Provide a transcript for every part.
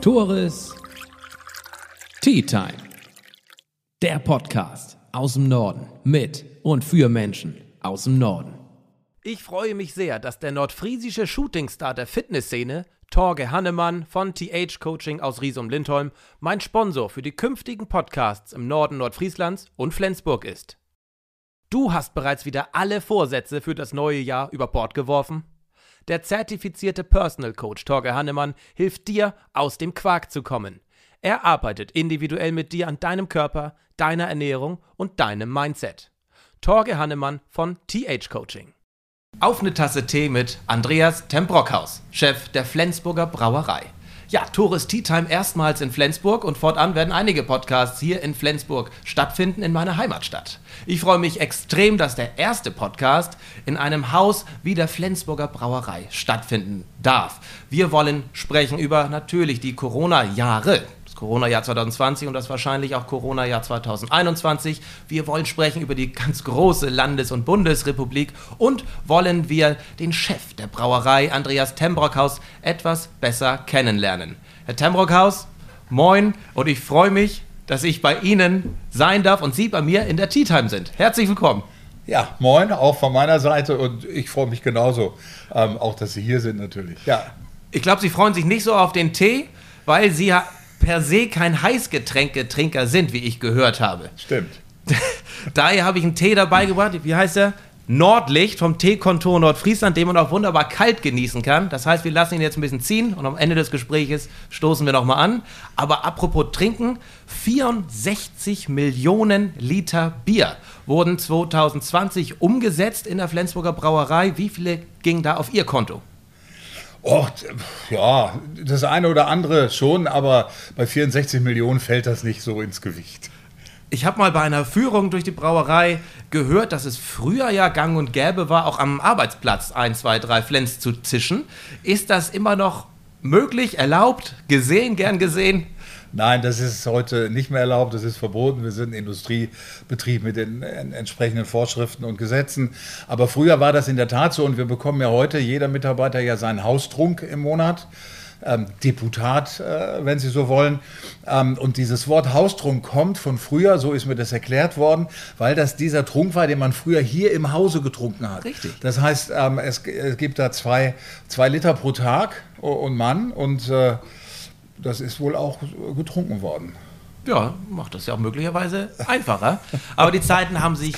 Tores Tea Time. Der Podcast aus dem Norden mit und für Menschen aus dem Norden. Ich freue mich sehr, dass der nordfriesische Shootingstar der Fitnessszene, Torge Hannemann von TH Coaching aus Riesum-Lindholm, mein Sponsor für die künftigen Podcasts im Norden Nordfrieslands und Flensburg ist. Du hast bereits wieder alle Vorsätze für das neue Jahr über Bord geworfen? Der zertifizierte Personal Coach Torge Hannemann hilft dir, aus dem Quark zu kommen. Er arbeitet individuell mit dir an deinem Körper, deiner Ernährung und deinem Mindset. Torge Hannemann von TH Coaching. Auf eine Tasse Tee mit Andreas Tembrockhaus, Chef der Flensburger Brauerei. Ja, Tourist Tea Time erstmals in Flensburg und fortan werden einige Podcasts hier in Flensburg stattfinden, in meiner Heimatstadt. Ich freue mich extrem, dass der erste Podcast in einem Haus wie der Flensburger Brauerei stattfinden darf. Wir wollen sprechen über natürlich die Corona-Jahre, Corona-Jahr 2020 und das wahrscheinlich auch Corona-Jahr 2021. Wir wollen sprechen über die ganz große Landes- und Bundesrepublik und wollen wir den Chef der Brauerei, Andreas Tembrockhaus, etwas besser kennenlernen. Herr Tembrockhaus, moin und ich freue mich, dass ich bei Ihnen sein darf und Sie bei mir in der Tea Time sind. Herzlich willkommen. Ja, moin, auch von meiner Seite und ich freue mich genauso, ähm, auch dass Sie hier sind natürlich. Ja. Ich glaube, Sie freuen sich nicht so auf den Tee, weil Sie per se kein Heißgetränketrinker sind, wie ich gehört habe. Stimmt. Daher habe ich einen Tee dabei gebracht. Wie heißt der? Nordlicht vom Teekontor Nordfriesland, den man auch wunderbar kalt genießen kann. Das heißt, wir lassen ihn jetzt ein bisschen ziehen und am Ende des Gesprächs stoßen wir nochmal an. Aber apropos Trinken, 64 Millionen Liter Bier wurden 2020 umgesetzt in der Flensburger Brauerei. Wie viele gingen da auf Ihr Konto? Oh, ja, das eine oder andere schon, aber bei 64 Millionen fällt das nicht so ins Gewicht. Ich habe mal bei einer Führung durch die Brauerei gehört, dass es früher ja gang und gäbe war, auch am Arbeitsplatz 1, 2, 3 Flens zu zischen. Ist das immer noch möglich, erlaubt, gesehen, gern gesehen? Nein, das ist heute nicht mehr erlaubt, das ist verboten. Wir sind ein Industriebetrieb mit den entsprechenden Vorschriften und Gesetzen. Aber früher war das in der Tat so und wir bekommen ja heute, jeder Mitarbeiter ja seinen Haustrunk im Monat. Ähm, Deputat, äh, wenn Sie so wollen. Ähm, und dieses Wort Haustrunk kommt von früher, so ist mir das erklärt worden, weil das dieser Trunk war, den man früher hier im Hause getrunken hat. Richtig. Das heißt, ähm, es, es, gibt da zwei, zwei Liter pro Tag und Mann und äh, das ist wohl auch getrunken worden. Ja, macht das ja auch möglicherweise einfacher. Aber die Zeiten haben sich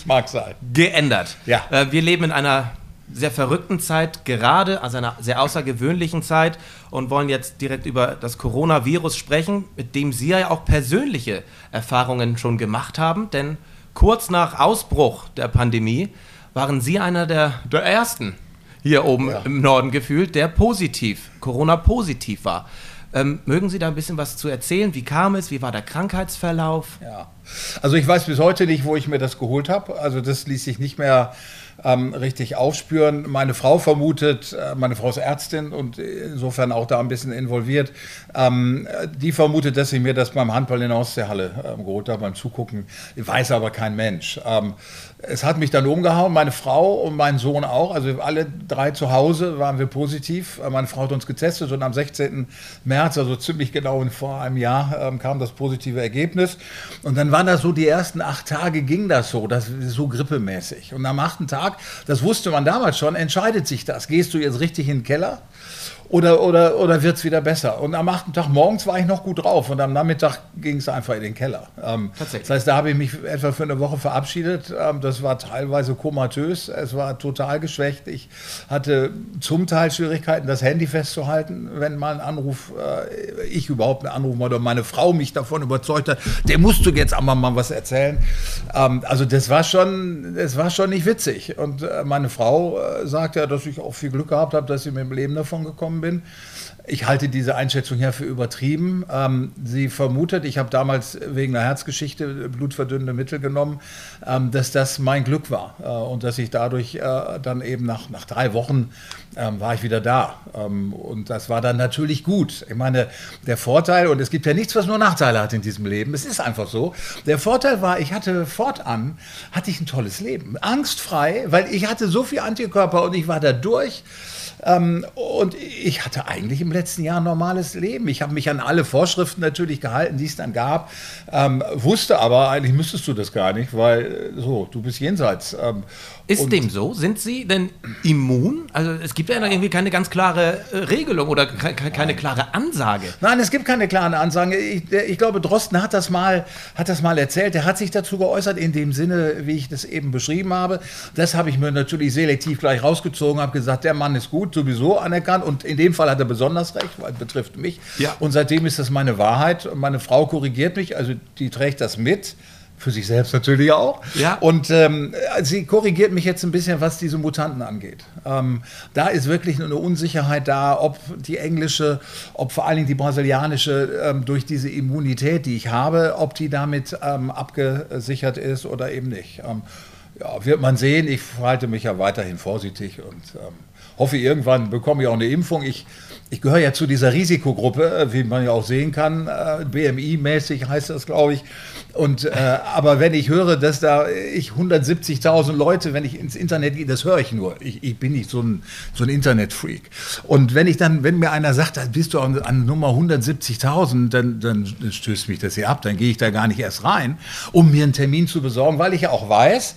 geändert. Ja. Äh, wir leben in einer sehr verrückten Zeit, gerade, also einer sehr außergewöhnlichen Zeit und wollen jetzt direkt über das Coronavirus sprechen, mit dem Sie ja auch persönliche Erfahrungen schon gemacht haben. Denn kurz nach Ausbruch der Pandemie waren Sie einer der, der ersten hier oben ja. im Norden gefühlt, der positiv, Corona-positiv war. Ähm, mögen Sie da ein bisschen was zu erzählen? Wie kam es? Wie war der Krankheitsverlauf? Ja, also ich weiß bis heute nicht, wo ich mir das geholt habe. Also das ließ sich nicht mehr ähm, richtig aufspüren. Meine Frau vermutet, äh, meine Frau ist Ärztin und insofern auch da ein bisschen involviert, ähm, die vermutet, dass ich mir das beim Handball in der Ostseehalle ähm, geholt habe, beim Zugucken. Weiß aber kein Mensch. Es hat mich dann umgehauen, meine Frau und mein Sohn auch. Also alle drei zu Hause waren wir positiv. Meine Frau hat uns getestet und am 16. März, also ziemlich genau vor einem Jahr, ähm, kam das positive Ergebnis. Und dann waren das so die ersten acht Tage ging das so, das so grippemäßig. Und am achten Tag, das wusste man damals schon, entscheidet sich das. Gehst du jetzt richtig in den Keller? Oder, oder, oder wird es wieder besser? Und am achten Tag morgens war ich noch gut drauf und am Nachmittag ging es einfach in den Keller. Ähm, das heißt, da habe ich mich etwa für eine Woche verabschiedet. Ähm, das war teilweise komatös, es war total geschwächt. Ich hatte zum Teil Schwierigkeiten, das Handy festzuhalten, wenn mal ein Anruf, äh, ich überhaupt einen Anruf oder meine Frau mich davon überzeugt hat, der musst du jetzt einmal mal was erzählen. Ähm, also das war schon, das war schon nicht witzig. Und äh, meine Frau äh, sagt ja, dass ich auch viel Glück gehabt habe, dass sie mit dem Leben davon gekommen bin. Ich halte diese Einschätzung ja für übertrieben. Ähm, sie vermutet, ich habe damals wegen einer Herzgeschichte blutverdünnende Mittel genommen, ähm, dass das mein Glück war äh, und dass ich dadurch äh, dann eben nach, nach drei Wochen ähm, war ich wieder da. Ähm, und das war dann natürlich gut. Ich meine, der Vorteil, und es gibt ja nichts, was nur Nachteile hat in diesem Leben, es ist einfach so. Der Vorteil war, ich hatte fortan, hatte ich ein tolles Leben. Angstfrei, weil ich hatte so viel Antikörper und ich war da durch. Ähm, und ich hatte eigentlich im letzten Jahr ein normales Leben. Ich habe mich an alle Vorschriften natürlich gehalten, die es dann gab, ähm, wusste aber, eigentlich müsstest du das gar nicht, weil äh, so, du bist jenseits. Ähm, ist dem so? Sind Sie denn immun? Also es gibt ja irgendwie keine ganz klare äh, Regelung oder ke keine klare Ansage. Nein, es gibt keine klare Ansage. Ich, ich, glaube, Drosten hat das, mal, hat das mal erzählt. Er hat sich dazu geäußert in dem Sinne, wie ich das eben beschrieben habe. Das habe ich mir natürlich selektiv gleich rausgezogen, habe gesagt, der Mann ist gut, sowieso anerkannt. Und in dem Fall hat er besonders recht, weil es betrifft mich. Ja. Und seitdem ist das meine Wahrheit. Meine Frau korrigiert mich, also die trägt das mit für sich selbst natürlich auch. Ja. Und ähm, sie korrigiert mich jetzt ein bisschen, was diese Mutanten angeht. Ähm, da ist wirklich eine Unsicherheit da, ob die englische, ob vor allen Dingen die brasilianische ähm, durch diese Immunität, die ich habe, ob die damit ähm, abgesichert ist oder eben nicht. Ähm, ja, wird man sehen. Ich verhalte mich ja weiterhin vorsichtig und ähm, hoffe, irgendwann bekomme ich auch eine Impfung. Ich, ich gehöre ja zu dieser Risikogruppe, wie man ja auch sehen kann, äh, BMI-mäßig heißt das, glaube ich. Und, äh, aber wenn ich höre, dass da ich 170.000 Leute, wenn ich ins Internet gehe, das höre ich nur. Ich, ich bin nicht so ein, so ein Internetfreak. Und wenn ich dann, wenn mir einer sagt, da bist du an, an Nummer 170.000, dann, dann stößt mich das hier ab. Dann gehe ich da gar nicht erst rein, um mir einen Termin zu besorgen, weil ich ja auch weiß,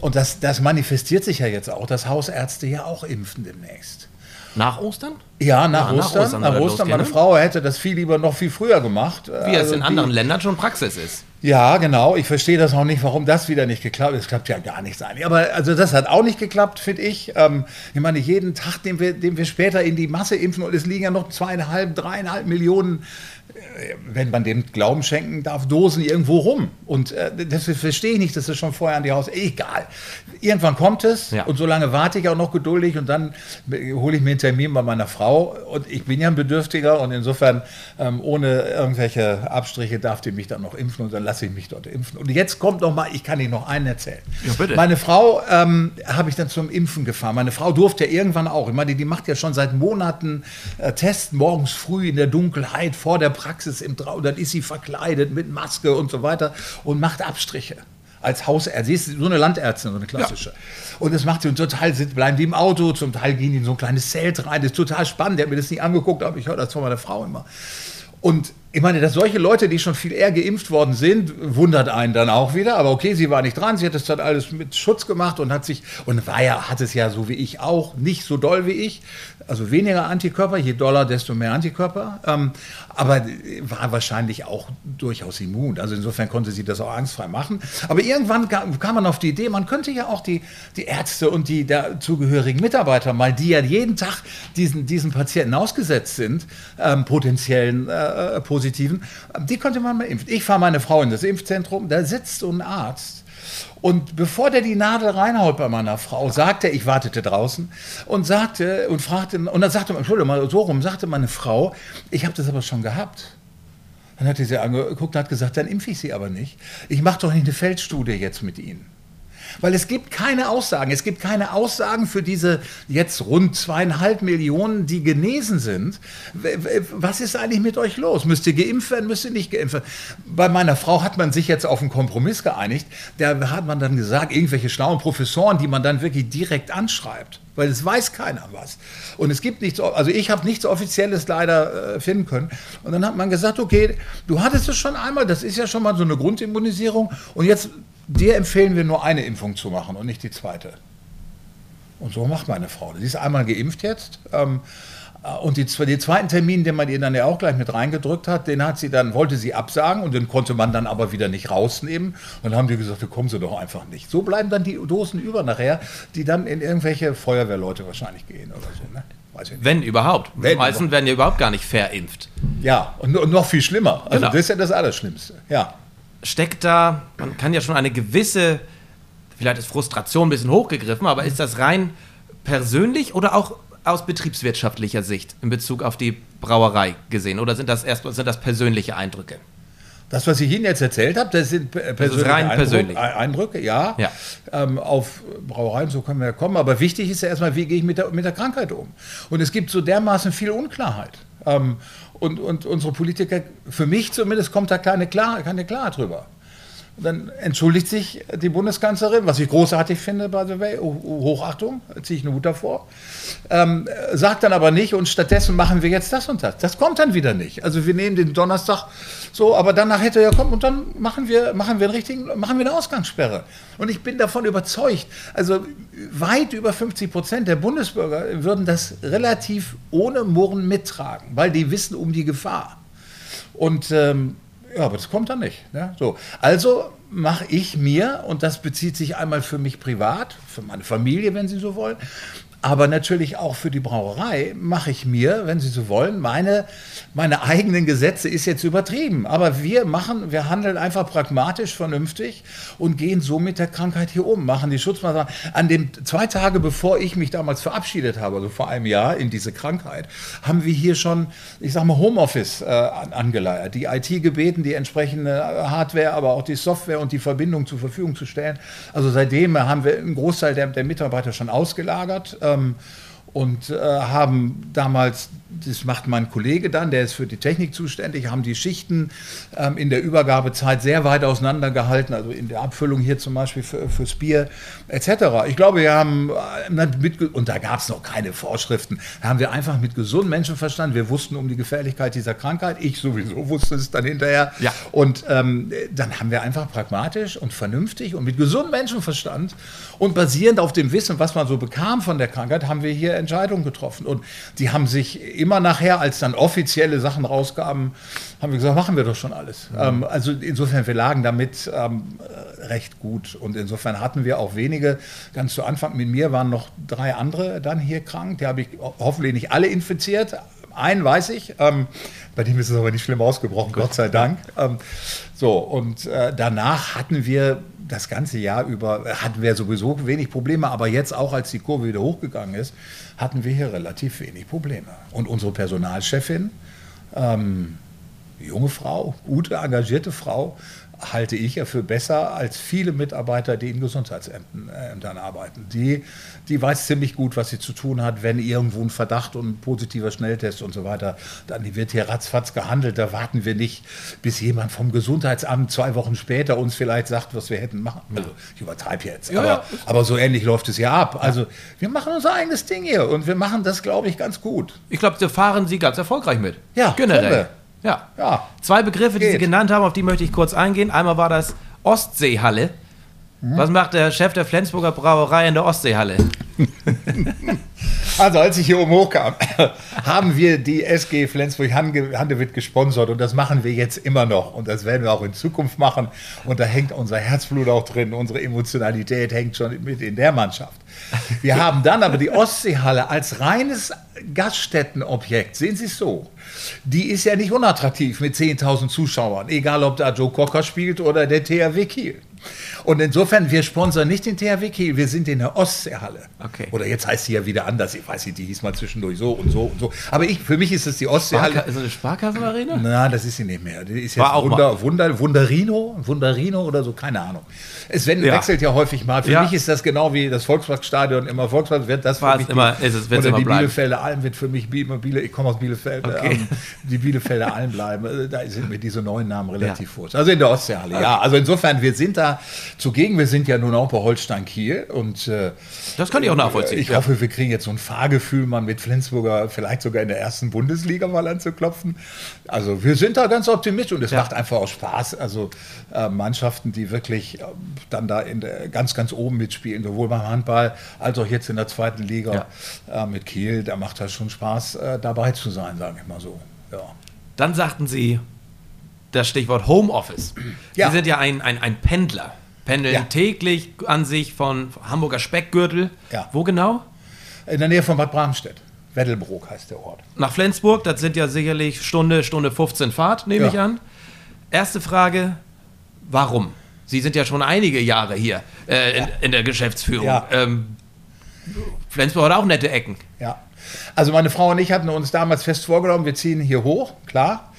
und das, das manifestiert sich ja jetzt auch, dass Hausärzte ja auch impfen demnächst. Nach Ostern? Ja, nach, ja, Ostern. Nach Ostern. Nach Ostern. Meine Frau hätte das viel lieber noch viel früher gemacht. Wie also es in anderen Ländern schon Praxis ist. Ja, genau. Ich verstehe das auch nicht, warum das wieder nicht geklappt hat. Es klappt ja gar nicht sein. Aber also das hat auch nicht geklappt, finde ich. Ähm, ich meine, jeden Tag, den wir, den wir später in die Masse impfen, und es liegen ja noch zweieinhalb, dreieinhalb Millionen wenn man dem Glauben schenken darf, Dosen irgendwo rum. Und äh, das verstehe ich nicht, dass es schon vorher an die Haus. Egal. Irgendwann kommt es ja. und so lange warte ich auch noch geduldig und dann hole ich mir einen Termin bei meiner Frau. Und ich bin ja ein Bedürftiger und insofern ähm, ohne irgendwelche Abstriche darf die mich dann noch impfen und dann lasse ich mich dort impfen. Und jetzt kommt noch mal, ich kann Ihnen noch einen erzählen. Ja, bitte. Meine Frau ähm, habe ich dann zum Impfen gefahren. Meine Frau durfte ja irgendwann auch. Ich meine, die macht ja schon seit Monaten äh, Tests morgens früh in der Dunkelheit vor der Praxis im Traum. Dann ist sie verkleidet mit Maske und so weiter und macht Abstriche als Hausärztin. Sie ist so eine Landärztin, so eine klassische. Ja. Und das macht sie und total, bleiben die im Auto, zum Teil gehen die in so ein kleines Zelt rein. Das ist total spannend. Der hat mir das nicht angeguckt, aber ich höre das von meiner Frau immer. Und ich meine, dass solche Leute, die schon viel eher geimpft worden sind, wundert einen dann auch wieder. Aber okay, sie war nicht dran. Sie hat das dann alles mit Schutz gemacht und hat sich, und war ja, hat es ja so wie ich auch, nicht so doll wie ich. Also weniger Antikörper, je doller, desto mehr Antikörper. Ähm, aber war wahrscheinlich auch durchaus immun. Also insofern konnte sie das auch angstfrei machen. Aber irgendwann kam, kam man auf die Idee, man könnte ja auch die, die Ärzte und die dazugehörigen Mitarbeiter mal, die ja jeden Tag diesen, diesen Patienten ausgesetzt sind, ähm, potenziellen äh, Positiven, die konnte man mal impfen. Ich fahre meine Frau in das Impfzentrum, da sitzt so ein Arzt. Und bevor der die Nadel reinhaut bei meiner Frau, sagte ich wartete draußen und sagte und fragte, und dann sagte, Entschuldigung mal so rum, sagte meine Frau, ich habe das aber schon gehabt. Dann hat sie sie angeguckt und hat gesagt, dann impfe ich sie aber nicht. Ich mache doch nicht eine Feldstudie jetzt mit Ihnen. Weil es gibt keine Aussagen. Es gibt keine Aussagen für diese jetzt rund zweieinhalb Millionen, die genesen sind. Was ist eigentlich mit euch los? Müsst ihr geimpft werden? Müsst ihr nicht geimpft werden? Bei meiner Frau hat man sich jetzt auf einen Kompromiss geeinigt. Da hat man dann gesagt, irgendwelche schlauen Professoren, die man dann wirklich direkt anschreibt. Weil es weiß keiner was. Und es gibt nichts, also ich habe nichts Offizielles leider äh, finden können. Und dann hat man gesagt, okay, du hattest es schon einmal, das ist ja schon mal so eine Grundimmunisierung. Und jetzt dir empfehlen wir nur eine Impfung zu machen und nicht die zweite. Und so macht meine Frau. Sie ist einmal geimpft jetzt. Ähm, äh, und die, den zweiten Termin, den man ihr dann ja auch gleich mit reingedrückt hat, den hat sie dann, wollte sie absagen und den konnte man dann aber wieder nicht rausnehmen. Und dann haben die gesagt, da kommen sie doch einfach nicht. So bleiben dann die Dosen über nachher, die dann in irgendwelche Feuerwehrleute wahrscheinlich gehen oder so. Ne? Wenn überhaupt. Wenn Meistens werden ja überhaupt gar nicht verimpft. Ja, und, und noch viel schlimmer. Also genau. das ist ja das Allerschlimmste. Ja steckt da, man kann ja schon eine gewisse, vielleicht ist Frustration ein bisschen hochgegriffen, aber ist das rein persönlich oder auch aus betriebswirtschaftlicher Sicht in Bezug auf die Brauerei gesehen? Oder sind das erst sind das persönliche Eindrücke? Das, was ich Ihnen jetzt erzählt habe, das sind persönliche das rein Eindruck, persönlich. Eindrücke, ja. ja. Ähm, auf Brauereien, so können wir ja kommen. Aber wichtig ist ja erstmal, wie gehe ich mit der, mit der Krankheit um? Und es gibt so dermaßen viel Unklarheit. Ähm, und, und unsere Politiker, für mich zumindest, kommt da keine, Klar, keine Klarheit drüber. Dann entschuldigt sich die Bundeskanzlerin, was ich großartig finde, by the way, Hochachtung, ziehe ich einen Hut davor. Ähm, sagt dann aber nicht und stattdessen machen wir jetzt das und das. Das kommt dann wieder nicht. Also wir nehmen den Donnerstag so, aber danach hätte er ja kommen und dann machen wir, machen wir einen richtigen, machen wir eine Ausgangssperre. Und ich bin davon überzeugt, also weit über 50 Prozent der Bundesbürger würden das relativ ohne Murren mittragen, weil die wissen um die Gefahr. Und ähm, ja, aber das kommt dann nicht. Ne? So. Also mache ich mir, und das bezieht sich einmal für mich privat, für meine Familie, wenn Sie so wollen, aber natürlich auch für die Brauerei mache ich mir, wenn Sie so wollen, meine, meine eigenen Gesetze ist jetzt übertrieben. Aber wir machen, wir handeln einfach pragmatisch, vernünftig und gehen so mit der Krankheit hier um, machen die Schutzmaßnahmen. An dem zwei Tage bevor ich mich damals verabschiedet habe, also vor einem Jahr in diese Krankheit, haben wir hier schon, ich sag mal, Homeoffice äh, angeleiert, die IT gebeten, die entsprechende Hardware, aber auch die Software und die Verbindung zur Verfügung zu stellen. Also seitdem haben wir einen Großteil der, der Mitarbeiter schon ausgelagert. Ähm, und äh, haben damals, das macht mein Kollege dann, der ist für die Technik zuständig, haben die Schichten ähm, in der Übergabezeit sehr weit auseinandergehalten, also in der Abfüllung hier zum Beispiel für, fürs Bier etc. Ich glaube, wir haben äh, mit, und da gab es noch keine Vorschriften, haben wir einfach mit gesundem Menschenverstand, wir wussten um die Gefährlichkeit dieser Krankheit, ich sowieso wusste es dann hinterher. Ja. Und ähm, dann haben wir einfach pragmatisch und vernünftig und mit gesundem Menschenverstand und basierend auf dem Wissen, was man so bekam von der Krankheit, haben wir hier Entscheidungen getroffen. Und die haben sich immer nachher, als dann offizielle Sachen rauskamen, haben wir gesagt, machen wir doch schon alles. Mhm. Ähm, also insofern, wir lagen damit ähm, recht gut. Und insofern hatten wir auch wenige, ganz zu Anfang mit mir waren noch drei andere dann hier krank. Die habe ich hoffentlich nicht alle infiziert. Einen weiß ich, ähm, bei dem ist es aber nicht schlimm ausgebrochen, Gott, Gott sei Dank. Ähm, so, und äh, danach hatten wir das ganze Jahr über hatten wir sowieso wenig Probleme, aber jetzt auch, als die Kurve wieder hochgegangen ist, hatten wir hier relativ wenig Probleme. Und unsere Personalchefin, ähm, junge Frau, gute, engagierte Frau, halte ich ja für besser als viele Mitarbeiter, die in Gesundheitsämtern äh, arbeiten. Die, die weiß ziemlich gut, was sie zu tun hat, wenn irgendwo ein Verdacht und ein positiver Schnelltest und so weiter, dann wird hier ratzfatz gehandelt. Da warten wir nicht, bis jemand vom Gesundheitsamt zwei Wochen später uns vielleicht sagt, was wir hätten machen. Also ich übertreibe jetzt, ja, aber, ja. aber so ähnlich läuft es ja ab. Also wir machen unser eigenes Ding hier und wir machen das, glaube ich, ganz gut. Ich glaube, da fahren Sie ganz erfolgreich mit. Ja, generell. Ja. ja. Zwei Begriffe, die Geht. Sie genannt haben, auf die möchte ich kurz eingehen. Einmal war das Ostseehalle. Mhm. Was macht der Chef der Flensburger Brauerei in der Ostseehalle? Also als ich hier oben hochkam, haben wir die SG Flensburg-Handewitt gesponsert und das machen wir jetzt immer noch und das werden wir auch in Zukunft machen und da hängt unser Herzblut auch drin, unsere Emotionalität hängt schon mit in der Mannschaft. Wir haben dann aber die Ostseehalle als reines Gaststättenobjekt, sehen Sie es so, die ist ja nicht unattraktiv mit 10.000 Zuschauern, egal ob da Joe Cocker spielt oder der THW Kiel. Und insofern, wir sponsern nicht den THW Kiel, wir sind in der Ostseehalle. Okay. Oder jetzt heißt sie ja wieder anders. Ich weiß nicht, die hieß mal zwischendurch so und so und so. Aber ich, für mich ist es die Ostseehalle. Sparka ist das eine Sparkassenarena? Na, das ist sie nicht mehr. Die ist jetzt War auch Wunder, Wunder, Wunderino, Wunderino oder so, keine Ahnung. Es ja. wechselt ja häufig mal. Für ja. mich ist das genau wie das Volksparkstadion immer Volkspark wird das für mich immer, ist es, oder immer die bleiben. Bielefelder Alm wird für mich immer Biele, ich komme aus Bielefeld, okay. ähm, die Bielefelder Alm bleiben. Also da sind mir diese neuen Namen relativ ja. Also in der Ostseehalle, okay. ja. Also insofern, wir sind da zugegen. Wir sind ja nun auch bei Holstein Kiel und äh, das kann ich auch nachvollziehen. Ich hoffe, wir kriegen jetzt so ein Fahrgefühl, mal mit Flensburger vielleicht sogar in der ersten Bundesliga mal anzuklopfen. Also wir sind da ganz optimistisch und es macht einfach auch Spaß. Also äh, Mannschaften, die wirklich äh, dann da in der, ganz, ganz oben mitspielen, sowohl beim Handball als auch jetzt in der zweiten Liga ja. äh, mit Kiel. Da macht das schon Spaß, äh, dabei zu sein, sage ich mal so. Ja. Dann sagten Sie das Stichwort Homeoffice. Ja. Sie sind ja ein, ein, ein Pendler. Pendeln ja. täglich an sich von Hamburger Speckgürtel. Ja. Wo genau? In der Nähe von Bad Bramstedt. Weddelbrook heißt der Ort. Nach Flensburg, das sind ja sicherlich Stunde, Stunde 15 Fahrt, nehme ja. ich an. Erste Frage, warum? Sie sind ja schon einige Jahre hier äh, in, in, der Geschäftsführung. Ähm, Flensburg hat auch nette Ecken. Ja. Also meine Frau und ich hatten uns damals fest vorgenommen, wir ziehen hier hoch, klar.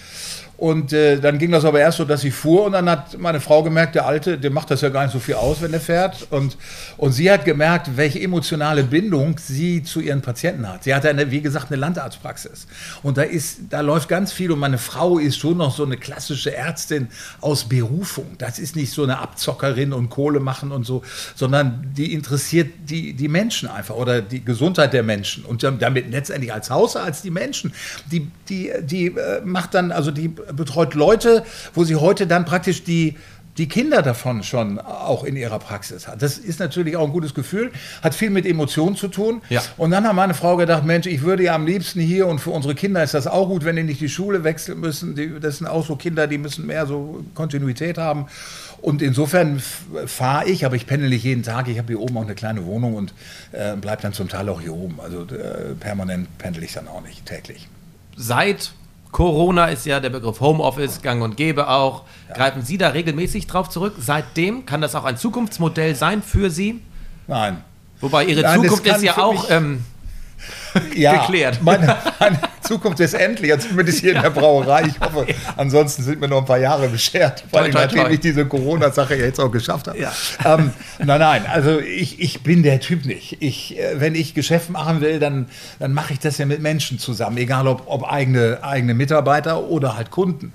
Und äh, dann ging das aber erst so, dass sie fuhr und dann hat meine Frau gemerkt, der Alte, dem macht das ja gar nicht so viel aus, wenn er fährt. Und, und sie hat gemerkt, welche emotionale Bindung sie zu ihren Patienten hat. Sie hat eine, wie gesagt, eine Landarztpraxis. Und da ist, da läuft ganz viel und meine Frau ist schon noch so eine klassische Ärztin aus Berufung. Das ist nicht so eine Abzockerin und Kohle machen und so, sondern die interessiert die, die Menschen einfach oder die Gesundheit der Menschen und damit letztendlich als Hausarzt die Menschen. Die, die, die äh, macht dann, also die betreut Leute, wo sie heute dann praktisch die die Kinder davon schon auch in ihrer Praxis hat. Das ist natürlich auch ein gutes Gefühl, hat viel mit Emotionen zu tun. Ja. Und dann hat meine Frau gedacht, Mensch, ich würde ja am liebsten hier und für unsere Kinder ist das auch gut, wenn die nicht die Schule wechseln müssen. Die, das sind auch so Kinder, die müssen mehr so Kontinuität haben. Und insofern fahre ich, aber ich pendel nicht jeden Tag. Ich habe hier oben auch eine kleine Wohnung und äh, bleibe dann zum Teil auch hier oben. Also äh, permanent pendel ich dann auch nicht täglich. Seit Corona ist ja der Begriff Homeoffice gang und gäbe auch. Greifen Sie da regelmäßig drauf zurück? Seitdem kann das auch ein Zukunftsmodell sein für Sie? Nein. Wobei Ihre Nein, Zukunft ist ja auch ähm, ja, geklärt. Meine, meine, Zukunft ist endlich, zumindest hier in der Brauerei. Ich hoffe, ja. ansonsten sind mir noch ein paar Jahre beschert, weil ich natürlich diese Corona-Sache jetzt auch geschafft habe. Ja. Ähm, nein, nein, also ich, ich bin der Typ nicht. Ich, äh, wenn ich Geschäft machen will, dann, dann mache ich das ja mit Menschen zusammen, egal ob, ob eigene, eigene Mitarbeiter oder halt Kunden.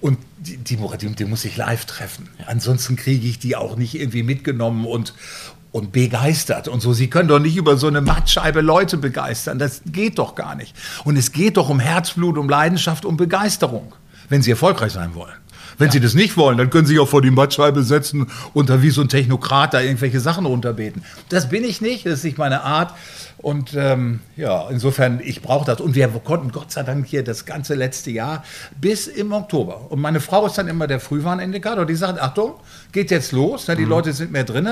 Und die, die, die, muss ich live treffen. Ansonsten kriege ich die auch nicht irgendwie mitgenommen und, und begeistert und so. Sie können doch nicht über so eine Mattscheibe Leute begeistern. Das geht doch gar nicht. Und es geht doch um Herzblut, um Leidenschaft, um Begeisterung, wenn Sie erfolgreich sein wollen. Wenn ja. Sie das nicht wollen, dann können Sie sich auch vor die Mattscheibe setzen und da wie so ein Technokrat da irgendwelche Sachen runterbeten. Das bin ich nicht, das ist nicht meine Art. Und ähm, ja, insofern, ich brauche das. Und wir konnten Gott sei Dank hier das ganze letzte Jahr bis im Oktober. Und meine Frau ist dann immer der Frühwarnindikator. Die sagt, Achtung, geht jetzt los. Ne, die mhm. Leute sind mehr drin.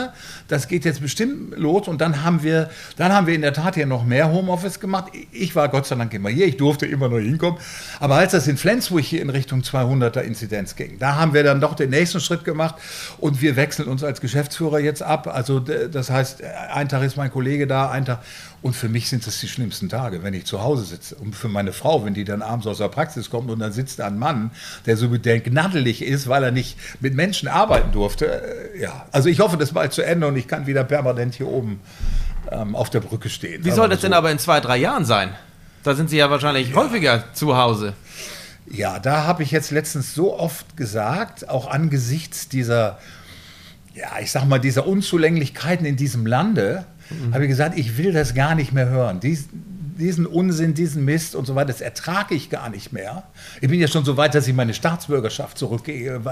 Das geht jetzt bestimmt los. Und dann haben wir, dann haben wir in der Tat hier noch mehr Homeoffice gemacht. Ich war Gott sei Dank immer hier. Ich durfte immer noch hinkommen. Aber als das in Flensburg hier in Richtung 200er Inzidenz ging, da haben wir dann doch den nächsten Schritt gemacht. Und wir wechseln uns als Geschäftsführer jetzt ab. Also das heißt, ein Tag ist mein Kollege da, ein Tag und für mich sind das die schlimmsten Tage, wenn ich zu Hause sitze. Und für meine Frau, wenn die dann abends aus der Praxis kommt und dann sitzt da ein Mann, der so gnaddelig ist, weil er nicht mit Menschen arbeiten durfte. Äh, ja, also ich hoffe, das bald zu Ende und ich kann wieder permanent hier oben ähm, auf der Brücke stehen. Wie soll das so. denn aber in zwei, drei Jahren sein? Da sind Sie ja wahrscheinlich ja. häufiger zu Hause. Ja, da habe ich jetzt letztens so oft gesagt, auch angesichts dieser, ja, ich sag mal, dieser Unzulänglichkeiten in diesem Lande, mhm. habe ich gesagt, ich will das gar nicht mehr hören. Dies, diesen Unsinn, diesen Mist und so weiter, das ertrage ich gar nicht mehr. Ich bin ja schon so weit, dass ich meine Staatsbürgerschaft zurückgeben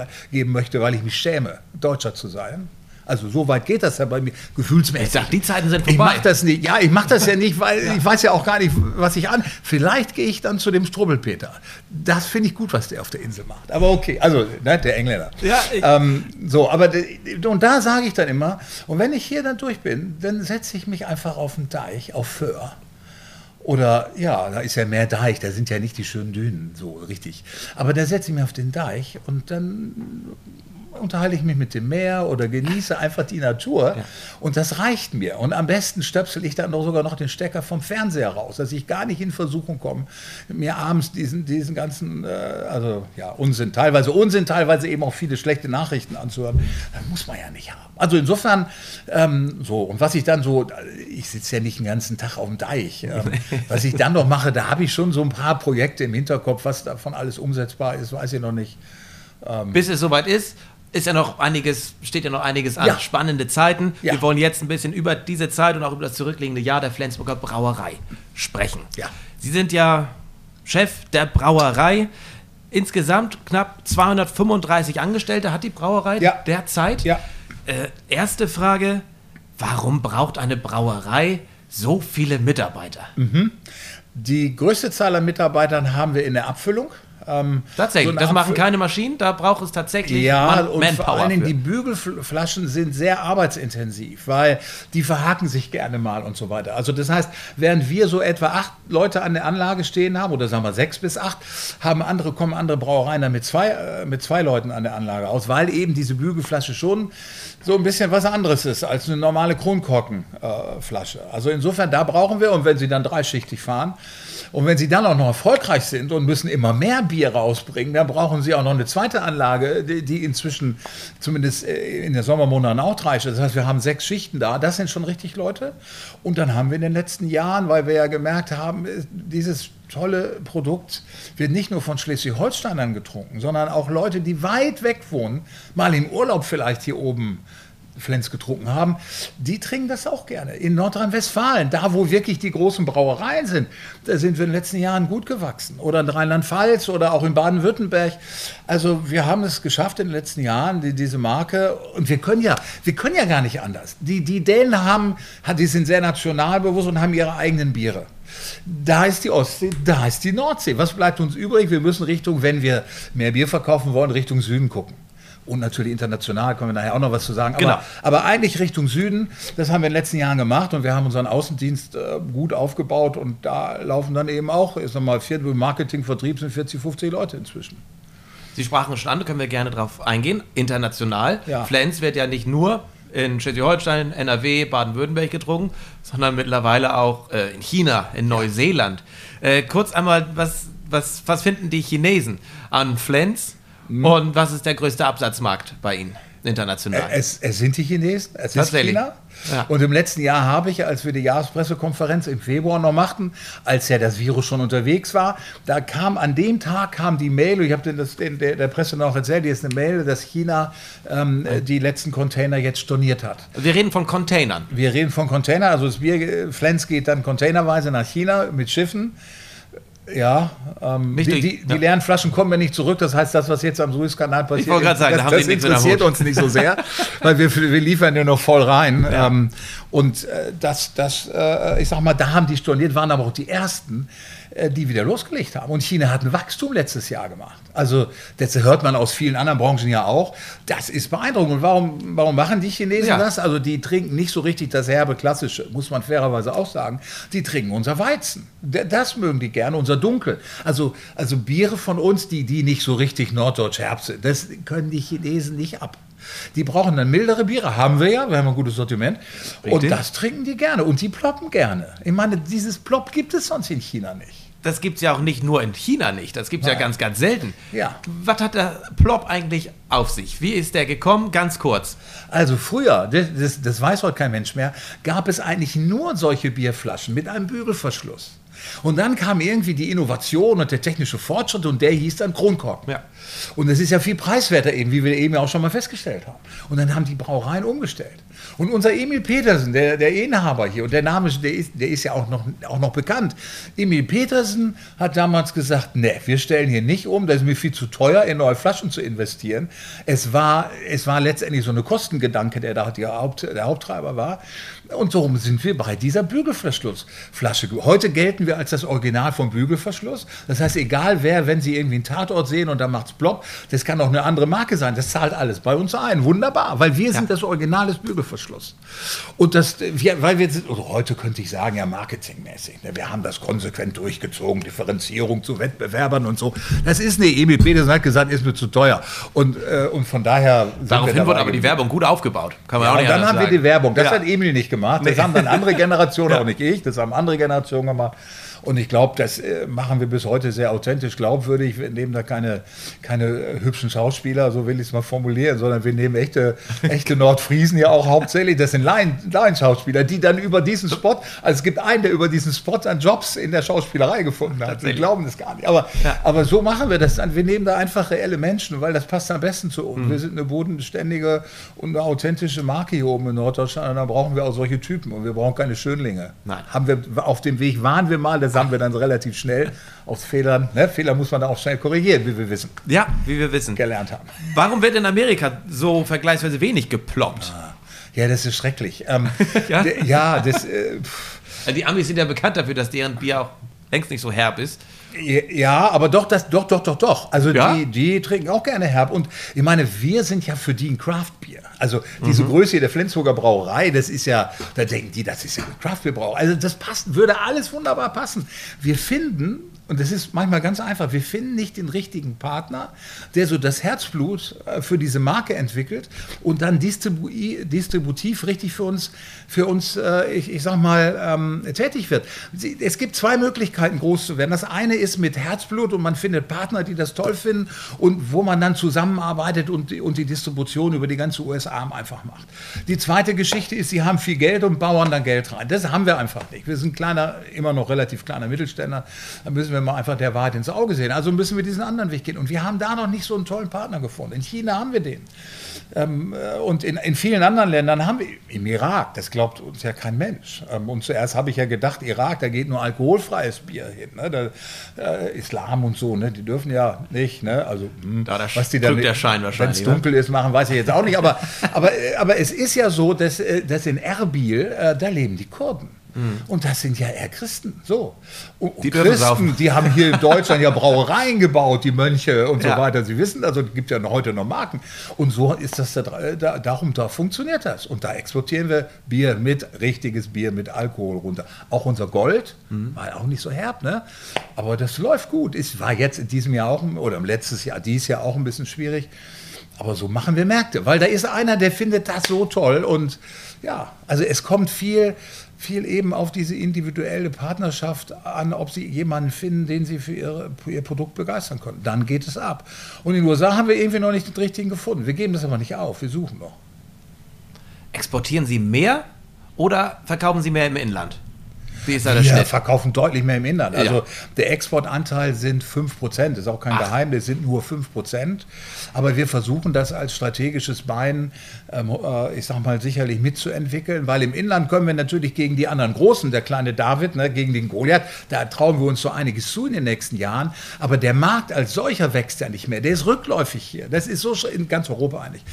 möchte, weil ich mich schäme, Deutscher zu sein. Also so weit geht das ja bei mir gefühlsmäßig. Ich sag, die Zeiten sind vorbei. Ich mache das nicht. Ja, ich mache das ja nicht, weil ja. ich weiß ja auch gar nicht, was ich an. Vielleicht gehe ich dann zu dem Strubbelpeter. Das finde ich gut, was der auf der Insel macht. Aber okay, also ne, der Engländer. Ja. Ähm, so, aber und da sage ich dann immer. Und wenn ich hier dann durch bin, dann setze ich mich einfach auf den Deich, auf Föhr. Oder ja, da ist ja mehr Deich, da sind ja nicht die schönen Dünen, so richtig. Aber da setze ich mich auf den Deich und dann unterhalte ich mich mit dem Meer oder genieße einfach die Natur. Ja. Und das reicht mir. Und am besten stöpsel ich dann sogar noch den Stecker vom Fernseher raus, dass ich gar nicht in Versuchung komme, mir abends diesen, diesen ganzen, äh, also ja, Unsinn, teilweise Unsinn, teilweise eben auch viele schlechte Nachrichten anzuhören. Das muss man ja nicht haben. Also insofern, ähm, so, und was ich dann so, ich sitze ja nicht den ganzen Tag auf dem Deich. Ähm, was ich dann noch mache, da habe ich schon so ein paar Projekte im Hinterkopf, was davon alles umsetzbar ist, weiß ich noch nicht. Ähm, Bis es soweit ist ist ja noch einiges, steht ja noch einiges an. Ja. Spannende Zeiten. Ja. Wir wollen jetzt ein bisschen über diese Zeit und auch über das zurückliegende Jahr der Flensburger Brauerei sprechen. Ja. Sie sind ja Chef der Brauerei. Insgesamt knapp 235 Angestellte hat die Brauerei ja. derzeit. Ja. Äh, erste Frage: Warum braucht eine Brauerei so viele Mitarbeiter? Mhm. Die größte Zahl an Mitarbeitern haben wir in der Abfüllung. Ähm, tatsächlich, so das machen keine Maschinen, da braucht es tatsächlich ja, Man und Manpower vor allen Dingen die Bügelflaschen sind sehr arbeitsintensiv, weil die verhaken sich gerne mal und so weiter. Also das heißt, während wir so etwa acht Leute an der Anlage stehen haben, oder sagen wir sechs bis acht, haben andere, kommen andere Brauereien dann mit zwei, äh, mit zwei Leuten an der Anlage aus, weil eben diese Bügelflasche schon so ein bisschen was anderes ist als eine normale Kronkorkenflasche. Äh, also insofern, da brauchen wir, und wenn sie dann dreischichtig fahren, und wenn sie dann auch noch erfolgreich sind und müssen immer mehr Bier Bier rausbringen, dann brauchen sie auch noch eine zweite Anlage, die, inzwischen zumindest äh, in den Sommermonaten auch drei Das heißt, wir haben sechs Schichten da. Das sind schon richtig Leute. Und dann haben wir in den letzten Jahren, weil wir ja gemerkt haben, äh, dieses tolle Produkt wird nicht nur von Schleswig-Holsteinern getrunken, sondern auch Leute, die weit weg wohnen, mal im Urlaub vielleicht hier oben Flens getrunken haben, die trinken das auch gerne. In Nordrhein-Westfalen, da wo wirklich die großen Brauereien sind, da sind wir in den letzten Jahren gut gewachsen. Oder in Rheinland-Pfalz oder auch in Baden-Württemberg. Also wir haben es geschafft in den letzten Jahren, die, diese Marke, und wir können ja, wir können ja gar nicht anders. Die, die Dänen haben, die sind sehr nationalbewusst und haben ihre eigenen Biere. Da ist die Ostsee, da ist die Nordsee. Was bleibt uns übrig? Wir müssen Richtung, wenn wir mehr Bier verkaufen wollen, Richtung Süden gucken und natürlich international, können wir nachher auch noch was zu sagen. Aber, genau. aber eigentlich Richtung Süden, das haben wir in den letzten Jahren gemacht und wir haben unseren Außendienst äh, gut aufgebaut und da laufen dann eben auch, ist nochmal Marketing, Vertrieb sind 40, 50 Leute inzwischen. Sie sprachen schon an, da können wir gerne drauf eingehen. International. Ja. Flens wird ja nicht nur in Schleswig-Holstein, NRW, Baden-Württemberg getrunken, sondern mittlerweile auch äh, in China, in Neuseeland. Äh, kurz einmal, was, was, was finden die Chinesen an Flens Mhm. Und was ist der größte Absatzmarkt bei Ihnen international? Es, es sind die Chinesen, es ist China. Ja. Und im letzten Jahr habe ich, als wir die Jahrespressekonferenz im Februar noch machten, als ja das Virus schon unterwegs war, da kam an dem Tag kam die Mail, ich habe das den, der, der, Presse noch erzählt, die ist eine Mail, dass China ähm, die letzten Container jetzt storniert hat. Wir reden von Containern. Wir reden von Containern, also das Bier Flens geht dann containerweise nach China mit Schiffen. Ja, ähm, die, die, die ja. leeren Flaschen kommen ja nicht zurück. Das heißt, das, was jetzt am Suezkanal passiert, ich sagen, das, da das interessiert uns nicht so sehr, weil wir, wir liefern ja noch voll rein. Ja. Ähm, und äh, das, das äh, ich sag mal, da haben die storniert, waren aber auch die ersten, die wieder losgelegt haben. Und China hat ein Wachstum letztes Jahr gemacht. Also das hört man aus vielen anderen Branchen ja auch. Das ist beeindruckend. Und warum, warum machen die Chinesen ja. das? Also die trinken nicht so richtig das herbe Klassische, muss man fairerweise auch sagen. Die trinken unser Weizen. Das mögen die gerne, unser Dunkel. Also, also Biere von uns, die, die nicht so richtig norddeutsch herb sind, das können die Chinesen nicht ab. Die brauchen dann mildere Biere, haben wir ja, wir haben ein gutes Sortiment. Richtig. Und das trinken die gerne und die ploppen gerne. Ich meine, dieses Plopp gibt es sonst in China nicht das gibt es ja auch nicht nur in China nicht, das gibt es ja ganz, ganz selten. Ja. Was hat der Plop eigentlich auf sich? Wie ist der gekommen? Ganz kurz. Also früher, das, das, das weiß heute kein Mensch mehr, gab es eigentlich nur solche Bierflaschen mit einem Bügelverschluss. Und dann kam irgendwie die Innovation und der technische Fortschritt und der hieß dann Kronkorken. Ja. Und das ist ja viel preiswerter eben, wie wir eben ja auch schon mal festgestellt haben. Und dann haben die Brauereien umgestellt. Und unser Emil Petersen, der, der Inhaber hier, und der Name, der ist, der ist ja auch noch, auch noch bekannt. Emil Petersen hat damals gesagt, ne, wir stellen hier nicht um, das ist mir viel zu teuer, in neue Flaschen zu investieren. Es war, es war letztendlich so eine Kostengedanke, der da der, Haupt, der Haupttreiber war. Und so sind wir bei dieser Bügelverschlussflasche. Heute gelten wir als das Original vom Bügelverschluss. Das heißt, egal wer, wenn Sie irgendwie einen Tatort sehen und da macht es plopp, das kann auch eine andere Marke sein. Das zahlt alles bei uns ein. Wunderbar, weil wir sind das Original des Bügelverschlusses. Und das, wir, weil wir sind, oder heute könnte ich sagen, ja, marketingmäßig. Ne, wir haben das konsequent durchgezogen, Differenzierung zu Wettbewerbern und so. Das ist, nee, Emil Petersen hat gesagt, ist mir zu teuer. Und, äh, und von daher. Daraufhin wurde aber die Werbung gut aufgebaut. Kann man ja, auch nicht und dann haben sagen. wir die Werbung. Das ja. hat Emil nicht gemacht gemacht. Das haben dann andere Generationen, auch nicht ich, das haben andere Generationen gemacht. Und ich glaube, das äh, machen wir bis heute sehr authentisch, glaubwürdig. Wir nehmen da keine, keine äh, hübschen Schauspieler, so will ich es mal formulieren, sondern wir nehmen echte, echte Nordfriesen ja auch hauptsächlich. Das sind Laien-Schauspieler, die dann über diesen Spot, also es gibt einen, der über diesen Spot an Jobs in der Schauspielerei gefunden hat. Wir glauben das gar nicht. Aber, ja. aber so machen wir das dann. Wir nehmen da einfach reelle Menschen, weil das passt am besten zu uns. Mhm. Wir sind eine bodenständige und eine authentische Marke hier oben in Norddeutschland und da brauchen wir auch solche Typen und wir brauchen keine Schönlinge. Nein. Haben wir, auf dem Weg waren wir mal, das haben wir dann relativ schnell aus Fehlern. Ne? Fehler muss man da auch schnell korrigieren, wie wir wissen. Ja, wie wir wissen. Gelernt haben. Warum wird in Amerika so vergleichsweise wenig geploppt? Ah, ja, das ist schrecklich. Ähm, ja? ja, das. Äh, die Amis sind ja bekannt dafür, dass deren Bier auch längst nicht so herb ist. Ja, aber doch, das, doch, doch, doch, doch. Also ja? die, die trinken auch gerne herb. Und ich meine, wir sind ja für die ein Craft-Bier. Also diese mhm. Größe der Flensburger Brauerei, das ist ja, da denken die, das ist ja eine Craft-Bier-Brauerei. Also das passt, würde alles wunderbar passen. Wir finden, Und das ist manchmal ganz einfach. Wir finden nicht den richtigen Partner, der so das Herzblut äh, für diese Marke entwickelt und dann distribu distributiv richtig für uns, für uns äh, ich, ich sag mal, ähm, tätig wird. Es gibt zwei Möglichkeiten, groß zu werden. Das eine ist mit Herzblut und man findet Partner, die das toll finden und wo man dann zusammenarbeitet und, und die Distribution über die ganze USA einfach macht. Die zweite Geschichte ist, sie haben viel Geld und bauen dann Geld rein. Das haben wir einfach nicht. Wir sind kleiner, immer noch relativ kleiner Mittelständler. Da müssen wir wir mal einfach der Wahrheit ins Auge sehen. Also müssen wir diesen anderen Weg gehen. Und wir haben da noch nicht so einen tollen Partner gefunden. In China haben wir den. Ähm, äh, und in, in, vielen anderen Ländern haben wir, im Irak, das glaubt uns ja kein Mensch. Ähm, und zuerst habe ich ja gedacht, Irak, da geht nur alkoholfreies Bier hin. Ne? Da, äh, Islam und so, ne? die dürfen ja nicht. Ne? Also, hm, da was die dann, der Schein wahrscheinlich. Wenn es dunkel ist, machen, weiß ich jetzt auch nicht. Aber, aber, aber es ist ja so, dass, äh, dass in Erbil, äh, da leben die Kurden. Mhm. Und das sind ja eher Christen. So. Und die Christen, die haben hier in Deutschland ja Brauereien gebaut, die Mönche und ja. so weiter. Sie wissen, also es gibt ja heute noch Marken. Und so ist das da, da, darum, da funktioniert das. Und da exportieren wir Bier mit, richtiges Bier mit Alkohol runter. Auch unser Gold mhm. war auch nicht so herb, ne? Aber das läuft gut. Es war jetzt in diesem Jahr auch, oder im letzten Jahr, dieses Jahr auch ein bisschen schwierig. Aber so machen wir Märkte, weil da ist einer, der findet das so toll und ja, also es kommt viel viel eben auf diese individuelle Partnerschaft an, ob sie jemanden finden, den sie für, ihre, für, ihr Produkt begeistern können. Dann geht es ab. Und in den USA haben wir irgendwie noch nicht den richtigen gefunden. Wir geben das aber nicht auf, wir suchen noch. Exportieren Sie mehr oder verkaufen Sie mehr im Inland? Wie ist da der Wir verkaufen deutlich mehr im Inland. Also ja. der Exportanteil sind 5%, ist auch kein Ach. Geheimnis, sind nur 5%. Aber wir versuchen das als strategisches Bein, ähm, äh, ich sag mal, sicherlich mitzuentwickeln, weil im Inland können wir natürlich gegen die anderen Großen, der kleine David, ne, gegen den Goliath, da trauen wir uns so einiges zu in den nächsten Jahren. Aber der Markt als solcher wächst ja nicht mehr. Der ist rückläufig hier. Das ist so in ganz Europa eigentlich.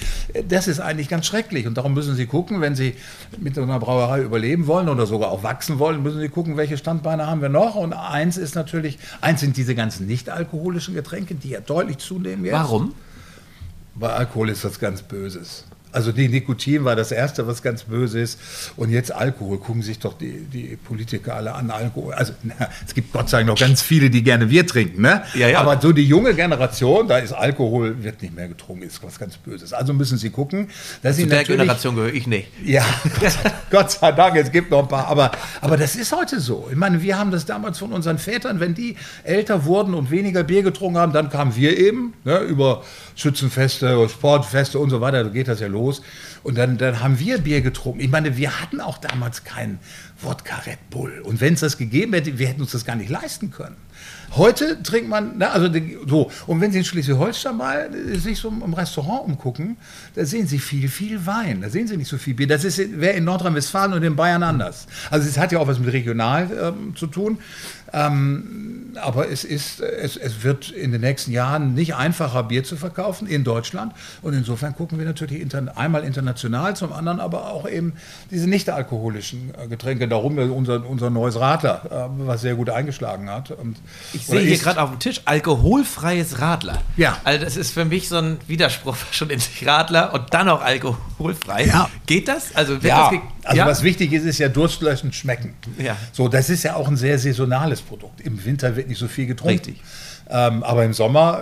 Das ist eigentlich ganz schrecklich. Und darum müssen Sie gucken, wenn Sie mit so einer Brauerei überleben wollen oder sogar auch wachsen wollen, müssen Sie gucken, welche Standbeine haben wir noch. Und eins ist natürlich, eins sind diese ganzen nicht-alkoholischen Getränke, die ja deutlich zunehmen jetzt. Warum? Weil Alkohol ist was ganz Böses. Also die Nikotin war das Erste, was ganz böse ist. Und jetzt Alkohol. Gucken sich doch die, die Politiker alle an. Alkohol. Also na, es gibt Gott sei Dank noch ganz viele, die gerne Bier trinken. Ne? Ja, ja. Aber so die junge Generation, da ist Alkohol, wird nicht mehr getrunken, ist was ganz Böses. Also müssen sie gucken. Dass Zu sie der Generation gehöre ich nicht. Ja, Gott sei Dank, es gibt noch ein paar. Aber, aber das ist heute so. Ich meine, wir haben das damals von unseren Vätern, wenn die älter wurden und weniger Bier getrunken haben, dann kamen wir eben ne, über Schützenfeste, Sportfeste und so weiter. Da geht das ja los los. Und dann, dann haben wir Bier getrunken. Ich meine, wir hatten auch damals keinen Wodka Red Bull. Und wenn es das gegeben hätte, wir hätten uns das gar nicht leisten können. Heute trinkt man, na, also so, und wenn Sie in Schleswig-Holstein mal äh, sich so im Restaurant umgucken, da sehen Sie viel, viel Wein. Da sehen Sie nicht so viel Bier. Das wäre in Nordrhein-Westfalen und in Bayern anders. Also es hat ja auch was mit regional ähm, zu tun. Ähm, aber es, ist, es, es wird in den nächsten Jahren nicht einfacher, Bier zu verkaufen in Deutschland. Und insofern gucken wir natürlich inter, einmal international, zum anderen aber auch eben diese nicht alkoholischen äh, Getränke. Darum unser, unser neues Radler, äh, was sehr gut eingeschlagen hat. Und, ich sehe hier gerade auf dem Tisch alkoholfreies Radler. Ja. Also das ist für mich so ein Widerspruch schon in sich Radler und dann auch alkoholfrei. Ja. Geht das? Also, ja. Das also ja? was wichtig ist, ist ja durstlöschend schmecken. Ja. So, das ist ja auch ein sehr saisonales Produkt. Im Winter wird nicht so viel getrunken. Richtig. Ähm, aber im Sommer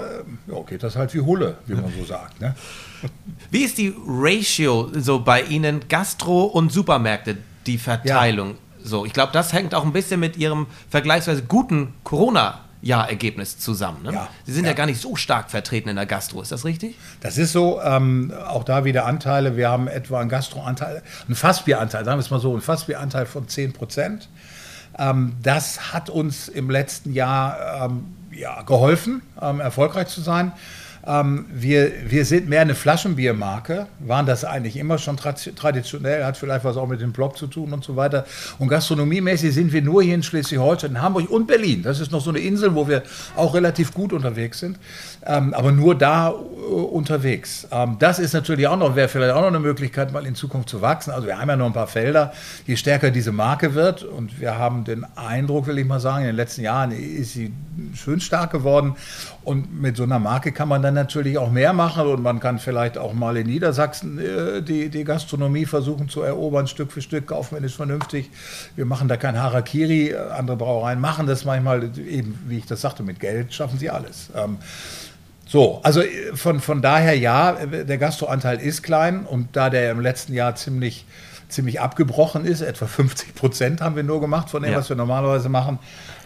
äh, ja, geht das halt wie Hulle, wie man so sagt. Ne? Wie ist die Ratio so bei Ihnen, Gastro und Supermärkte, die Verteilung? Ja. So, ich glaube, das hängt auch ein bisschen mit Ihrem vergleichsweise guten Corona Jahrergebnis zusammen. Ne? Ja, Sie sind ja. ja. gar nicht so stark vertreten in der Gastro, ist das richtig? Das ist so. Ähm, auch da wieder Anteile. Wir haben etwa einen Gastroanteil, einen Fassbieranteil, sagen wir es mal so, einen Fassbieranteil von 10 Prozent. Ähm, das hat uns im letzten Jahr ähm, ja, geholfen, ähm, erfolgreich zu sein. Ähm, wir, wir sind mehr eine Flaschenbiermarke, waren das eigentlich immer schon traditionell, hat vielleicht was auch mit dem Block zu tun und so weiter. Und gastronomiemäßig sind wir nur hier in Schleswig-Holstein, Hamburg und Berlin. Das ist noch so eine Insel, wo wir auch relativ gut unterwegs sind, ähm, aber nur da äh, unterwegs. Ähm, das ist natürlich auch noch, wäre vielleicht auch noch eine Möglichkeit, mal in Zukunft zu wachsen. Also wir haben ja noch ein paar Felder, je stärker diese Marke wird und wir haben den Eindruck, will ich mal sagen, in den letzten Jahren ist sie schön stark geworden und mit so einer Marke kann man dann natürlich auch mehr machen und man kann vielleicht auch mal in Niedersachsen äh, die, die Gastronomie versuchen zu erobern, Stück für Stück, kaufmännisch vernünftig. Wir machen da kein Harakiri, andere Brauereien machen das manchmal, eben wie ich das sagte, mit Geld schaffen sie alles. Ähm, so, also äh, von, von daher ja, der Gastroanteil ist klein und da der im letzten Jahr ziemlich, ziemlich abgebrochen ist, etwa 50 Prozent haben wir nur gemacht von dem, ja. was wir normalerweise machen,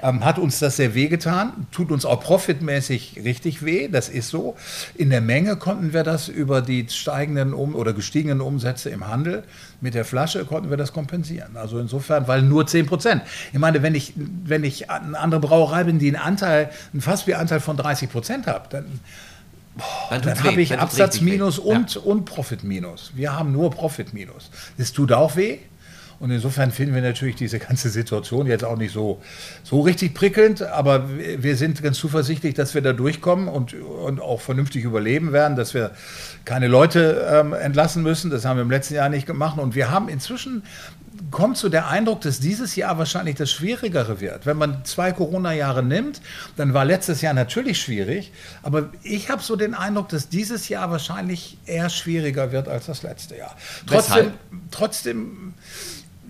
ähm, hat uns das sehr weh getan, tut uns auch profitmäßig richtig weh, das ist so. In der Menge konnten wir das über die steigenden um oder gestiegenen Umsätze im Handel mit der Flasche konnten wir das kompensieren. Also insofern, weil nur 10 Prozent. Ich meine, wenn ich, wenn ich eine andere Brauerei bin, die einen Anteil, einen Fassbieranteil von 30 Prozent hat, dann dann, dann habe ich Absatzminus und, ja. und Profitminus. Wir haben nur Profitminus. Das tut auch weh. Und insofern finden wir natürlich diese ganze Situation jetzt auch nicht so, so richtig prickelnd, aber wir sind ganz zuversichtlich, dass wir da durchkommen und, und auch vernünftig überleben werden, dass wir keine Leute ähm, entlassen müssen. Das haben wir im letzten Jahr nicht gemacht. Und wir haben inzwischen kommt so der Eindruck, dass dieses Jahr wahrscheinlich das Schwierigere wird. Wenn man zwei Corona-Jahre nimmt, dann war letztes Jahr natürlich schwierig, aber ich habe so den Eindruck, dass dieses Jahr wahrscheinlich eher schwieriger wird als das letzte Jahr. Trotzdem, trotzdem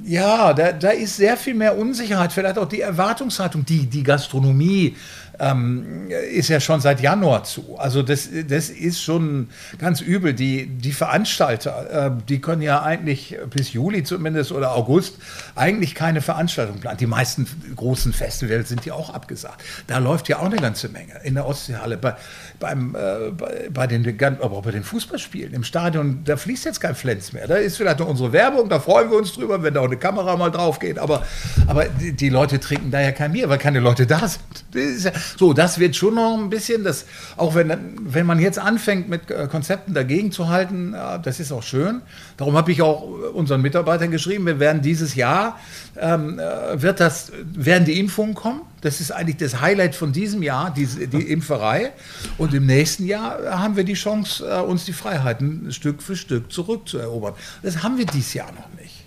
ja, da, da ist sehr viel mehr Unsicherheit, vielleicht auch die Erwartungshaltung, die die Gastronomie ähm, ist ja schon seit Januar zu. Also das, das ist schon ganz übel. Die, die Veranstalter, äh, die können ja eigentlich bis Juli zumindest oder August eigentlich keine Veranstaltung planen. Die meisten großen Festivals sind ja auch abgesagt. Da läuft ja auch eine ganze Menge in der Ostseehalle. Bei, beim, äh, bei, bei, den, aber auch bei den Fußballspielen im Stadion, da fließt jetzt kein Flens mehr. Da ist vielleicht noch unsere Werbung, da freuen wir uns drüber, wenn da auch eine Kamera mal drauf geht. Aber, aber die, die Leute trinken da ja kein Bier, weil keine Leute da sind. Das ja, so, das wird schon noch ein bisschen, das, auch wenn, wenn man jetzt anfängt mit äh, Konzepten dagegen zu halten, das ist auch schön. Darum habe ich auch unseren Mitarbeitern geschrieben, wir werden dieses Jahr, ähm, äh, wird das, werden die Impfungen kommen. Das ist eigentlich das Highlight von diesem Jahr, die, die Impferei. Und im nächsten Jahr haben wir die Chance, äh, uns die Freiheiten Stück für Stück zurückzuerobern. Das haben wir dieses Jahr noch nicht.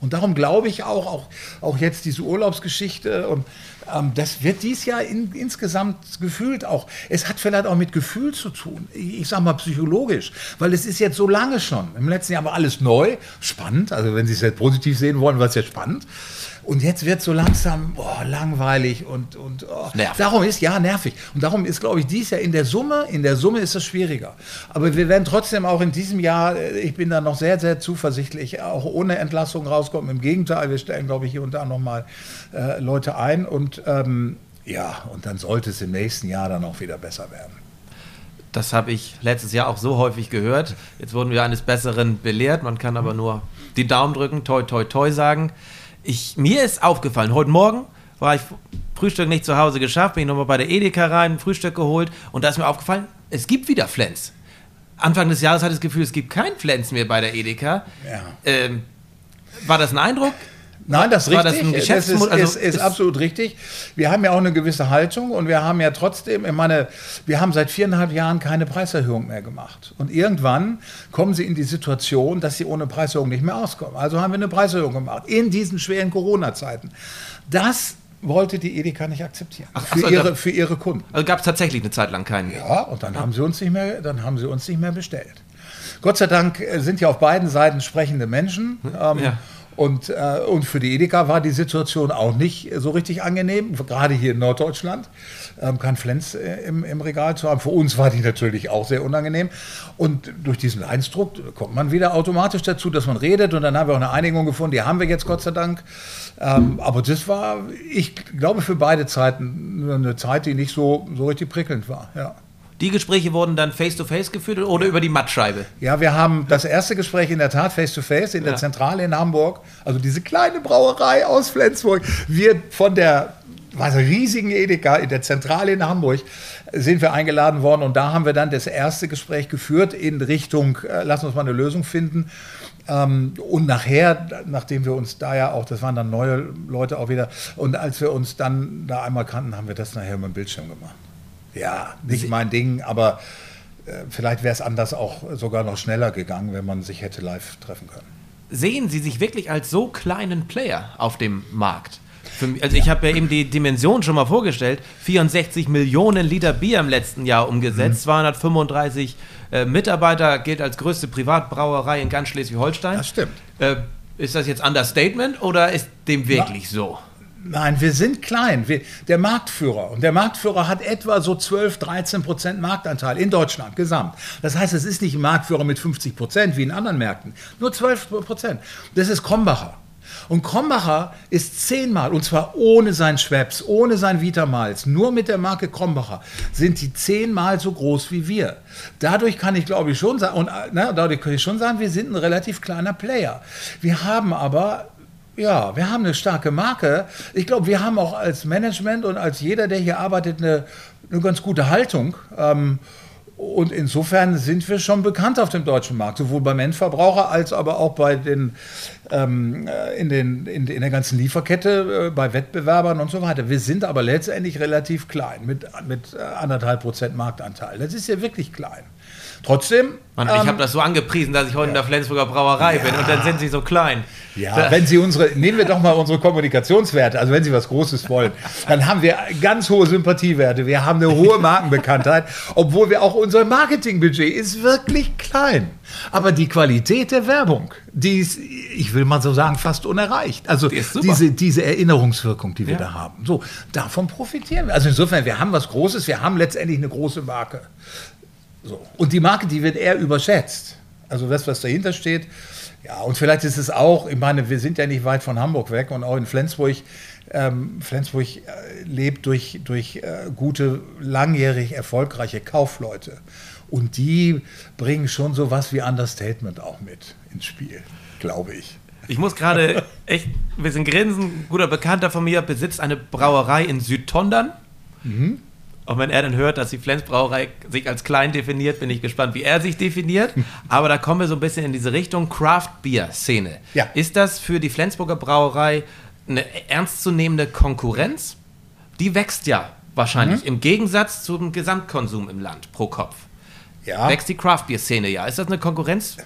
Und darum glaube ich auch, auch, auch jetzt diese Urlaubsgeschichte und ähm, das wird dies Jahr in, insgesamt gefühlt auch, es hat vielleicht auch mit Gefühl zu tun, ich, sage mal psychologisch, weil es ist jetzt so lange schon. Im letzten Jahr war alles neu, spannend, also wenn Sie es jetzt positiv sehen wollen, war es jetzt spannend. Und jetzt wird so langsam boah, langweilig und, und oh. darum ist, ja, nervig. Und darum ist, glaube ich, dies Jahr in der Summe, in der Summe ist es schwieriger. Aber wir werden trotzdem auch in diesem Jahr, äh, ich bin da noch sehr, sehr zuversichtlich, auch ohne Entlassung rauskommen. Im Gegenteil, wir stellen, glaube ich, hier und da nochmal äh, Leute ein und ähm, ja, und dann sollte es im nächsten Jahr dann auch wieder besser werden. Das habe ich letztes Jahr auch so häufig gehört. Jetzt wurden wir eines Besseren belehrt. Man kann aber nur die Daumen drücken, toi, toi, toi sagen ich, mir ist aufgefallen, heute Morgen war ich Frühstück nicht zu Hause geschafft, bin ich nochmal bei der Edeka rein, Frühstück geholt und da ist mir aufgefallen, es gibt wieder Flens. Anfang des Jahres hatte ich das Gefühl, es gibt kein Flens mehr bei der Edeka. Ja. Ähm, war das ein Eindruck? Nein, das ist richtig. Das, das ist, also ist, ist, absolut richtig. Wir haben ja auch eine gewisse Haltung und wir haben ja trotzdem, ich meine, wir haben seit viereinhalb Jahren keine Preiserhöhung mehr gemacht. Und irgendwann kommen sie in die Situation, dass sie ohne Preiserhöhung nicht mehr auskommen. Also haben wir eine Preiserhöhung gemacht in diesen schweren Corona-Zeiten. Das wollte die Edeka nicht akzeptieren. Ach, für, so, ihre, für ihre Kunden. Also gab es tatsächlich eine Zeit lang keinen. Ja, und dann haben sie uns nicht mehr, dann haben sie uns nicht mehr bestellt. Gott sei Dank äh, sind ja auf beiden Seiten sprechende Menschen. Ähm, ja. Und, äh, und für die Edeka war die Situation auch nicht so richtig angenehm, gerade hier in Norddeutschland, ähm, kein Flens äh, im, im Regal zu haben. Für uns war die natürlich auch sehr unangenehm. Und durch diesen Einsdruck kommt man wieder automatisch dazu, dass man redet. Und dann haben wir auch eine Einigung gefunden, die haben wir jetzt Gott sei Dank. Ähm, aber das war, ich glaube, für beide Zeiten eine Zeit, die nicht so, so richtig prickelnd war. Ja. Die Gespräche wurden dann face-to-face -face geführt oder über die Mattscheibe? Ja, wir haben das erste Gespräch in der Tat face-to-face -face in der Zentrale in Hamburg. Also diese kleine Brauerei aus Flensburg. Wir von der was, riesigen Edeka in der Zentrale in Hamburg sind wir eingeladen worden und da haben wir dann das erste Gespräch geführt in Richtung, äh, lass uns mal eine Lösung finden. Ähm, und nachher, nachdem wir uns da ja auch, das waren dann neue Leute auch wieder, und als wir uns dann da einmal kannten, haben wir das nachher über den Bildschirm gemacht ja, nicht mein Ding, aber äh, vielleicht wäre es anders auch sogar noch schneller gegangen, wenn man sich hätte live treffen können. Sehen Sie sich wirklich als so kleinen Player auf dem Markt? Mich, also ja. ich habe ja eben die Dimension schon mal vorgestellt. 64 Millionen Liter Bier im letzten Jahr umgesetzt, mhm. 235 äh, Mitarbeiter, gilt als größte Privatbrauerei in ganz Schleswig-Holstein. Das stimmt. Äh, ist das jetzt Understatement oder ist dem wirklich Na, so? Nein, wir sind klein. Wir, der Marktführer. Und der Marktführer hat etwa so 12, 13 Prozent Marktanteil in Deutschland gesamt. Das heißt, es ist nicht ein Marktführer mit 50 Prozent wie in anderen Märkten. Nur 12 Prozent. Das ist Krombacher. Und Krombacher ist zehnmal, und zwar ohne sein Schweppes, ohne sein Vitamals, nur mit der Marke Krombacher, sind die zehnmal so groß wie wir. Dadurch kann ich, glaube ich, schon sagen, und na, dadurch kann ich schon sagen, wir sind ein relativ kleiner Player. Wir haben aber ja, wir haben eine starke Marke. Ich glaube, wir haben auch als Management und als jeder, der hier arbeitet, eine, eine ganz gute Haltung. Ähm, und insofern sind wir schon bekannt auf dem deutschen Markt, sowohl beim Endverbraucher als aber auch bei den, ähm, äh, in, den, in, in, der ganzen Lieferkette, äh, bei Wettbewerbern und so weiter. Wir sind aber letztendlich relativ klein, mit, mit äh, anderthalb Prozent Marktanteil. Das ist ja wirklich klein. Trotzdem. Mann, ähm, ich habe das so angepriesen, dass ich heute ja. in der Flensburger Brauerei ja. bin und dann sind sie so klein. Ja, wenn Sie unsere, nehmen wir doch mal unsere Kommunikationswerte, also wenn Sie was Großes wollen, dann haben wir ganz hohe Sympathiewerte, wir haben eine hohe Markenbekanntheit, obwohl wir auch unser Marketingbudget ist wirklich klein. Aber die Qualität der Werbung, die ist, ich will mal so sagen, fast unerreicht. Also die diese, diese Erinnerungswirkung, die wir ja. da haben. So, davon profitieren wir. Also insofern, wir haben was Großes, wir haben letztendlich eine große Marke. So. Und die Marke, die wird eher überschätzt. Also das, was dahinter steht. Ja, und vielleicht ist es auch, ich meine, wir sind ja nicht weit von Hamburg weg und auch in Flensburg. Ähm, Flensburg äh, lebt durch, durch äh, gute, langjährig erfolgreiche Kaufleute. Und die bringen schon so was wie Understatement auch mit ins Spiel, glaube ich. Ich muss gerade echt ein bisschen grinsen. Ein guter Bekannter von mir besitzt eine Brauerei in Südtondern. Mhm. Und wenn er dann hört, dass die Flens Brauerei sich als klein definiert, bin ich gespannt, wie er sich definiert. Aber da kommen wir so ein bisschen in diese Richtung Craft Beer Szene. Ja. Ist das für die Flensburger Brauerei eine ernstzunehmende Konkurrenz? Die wächst ja wahrscheinlich mhm. im Gegensatz zum Gesamtkonsum im Land pro Kopf. Ja. Wächst die Craft Beer Szene ja. Ist das eine Konkurrenz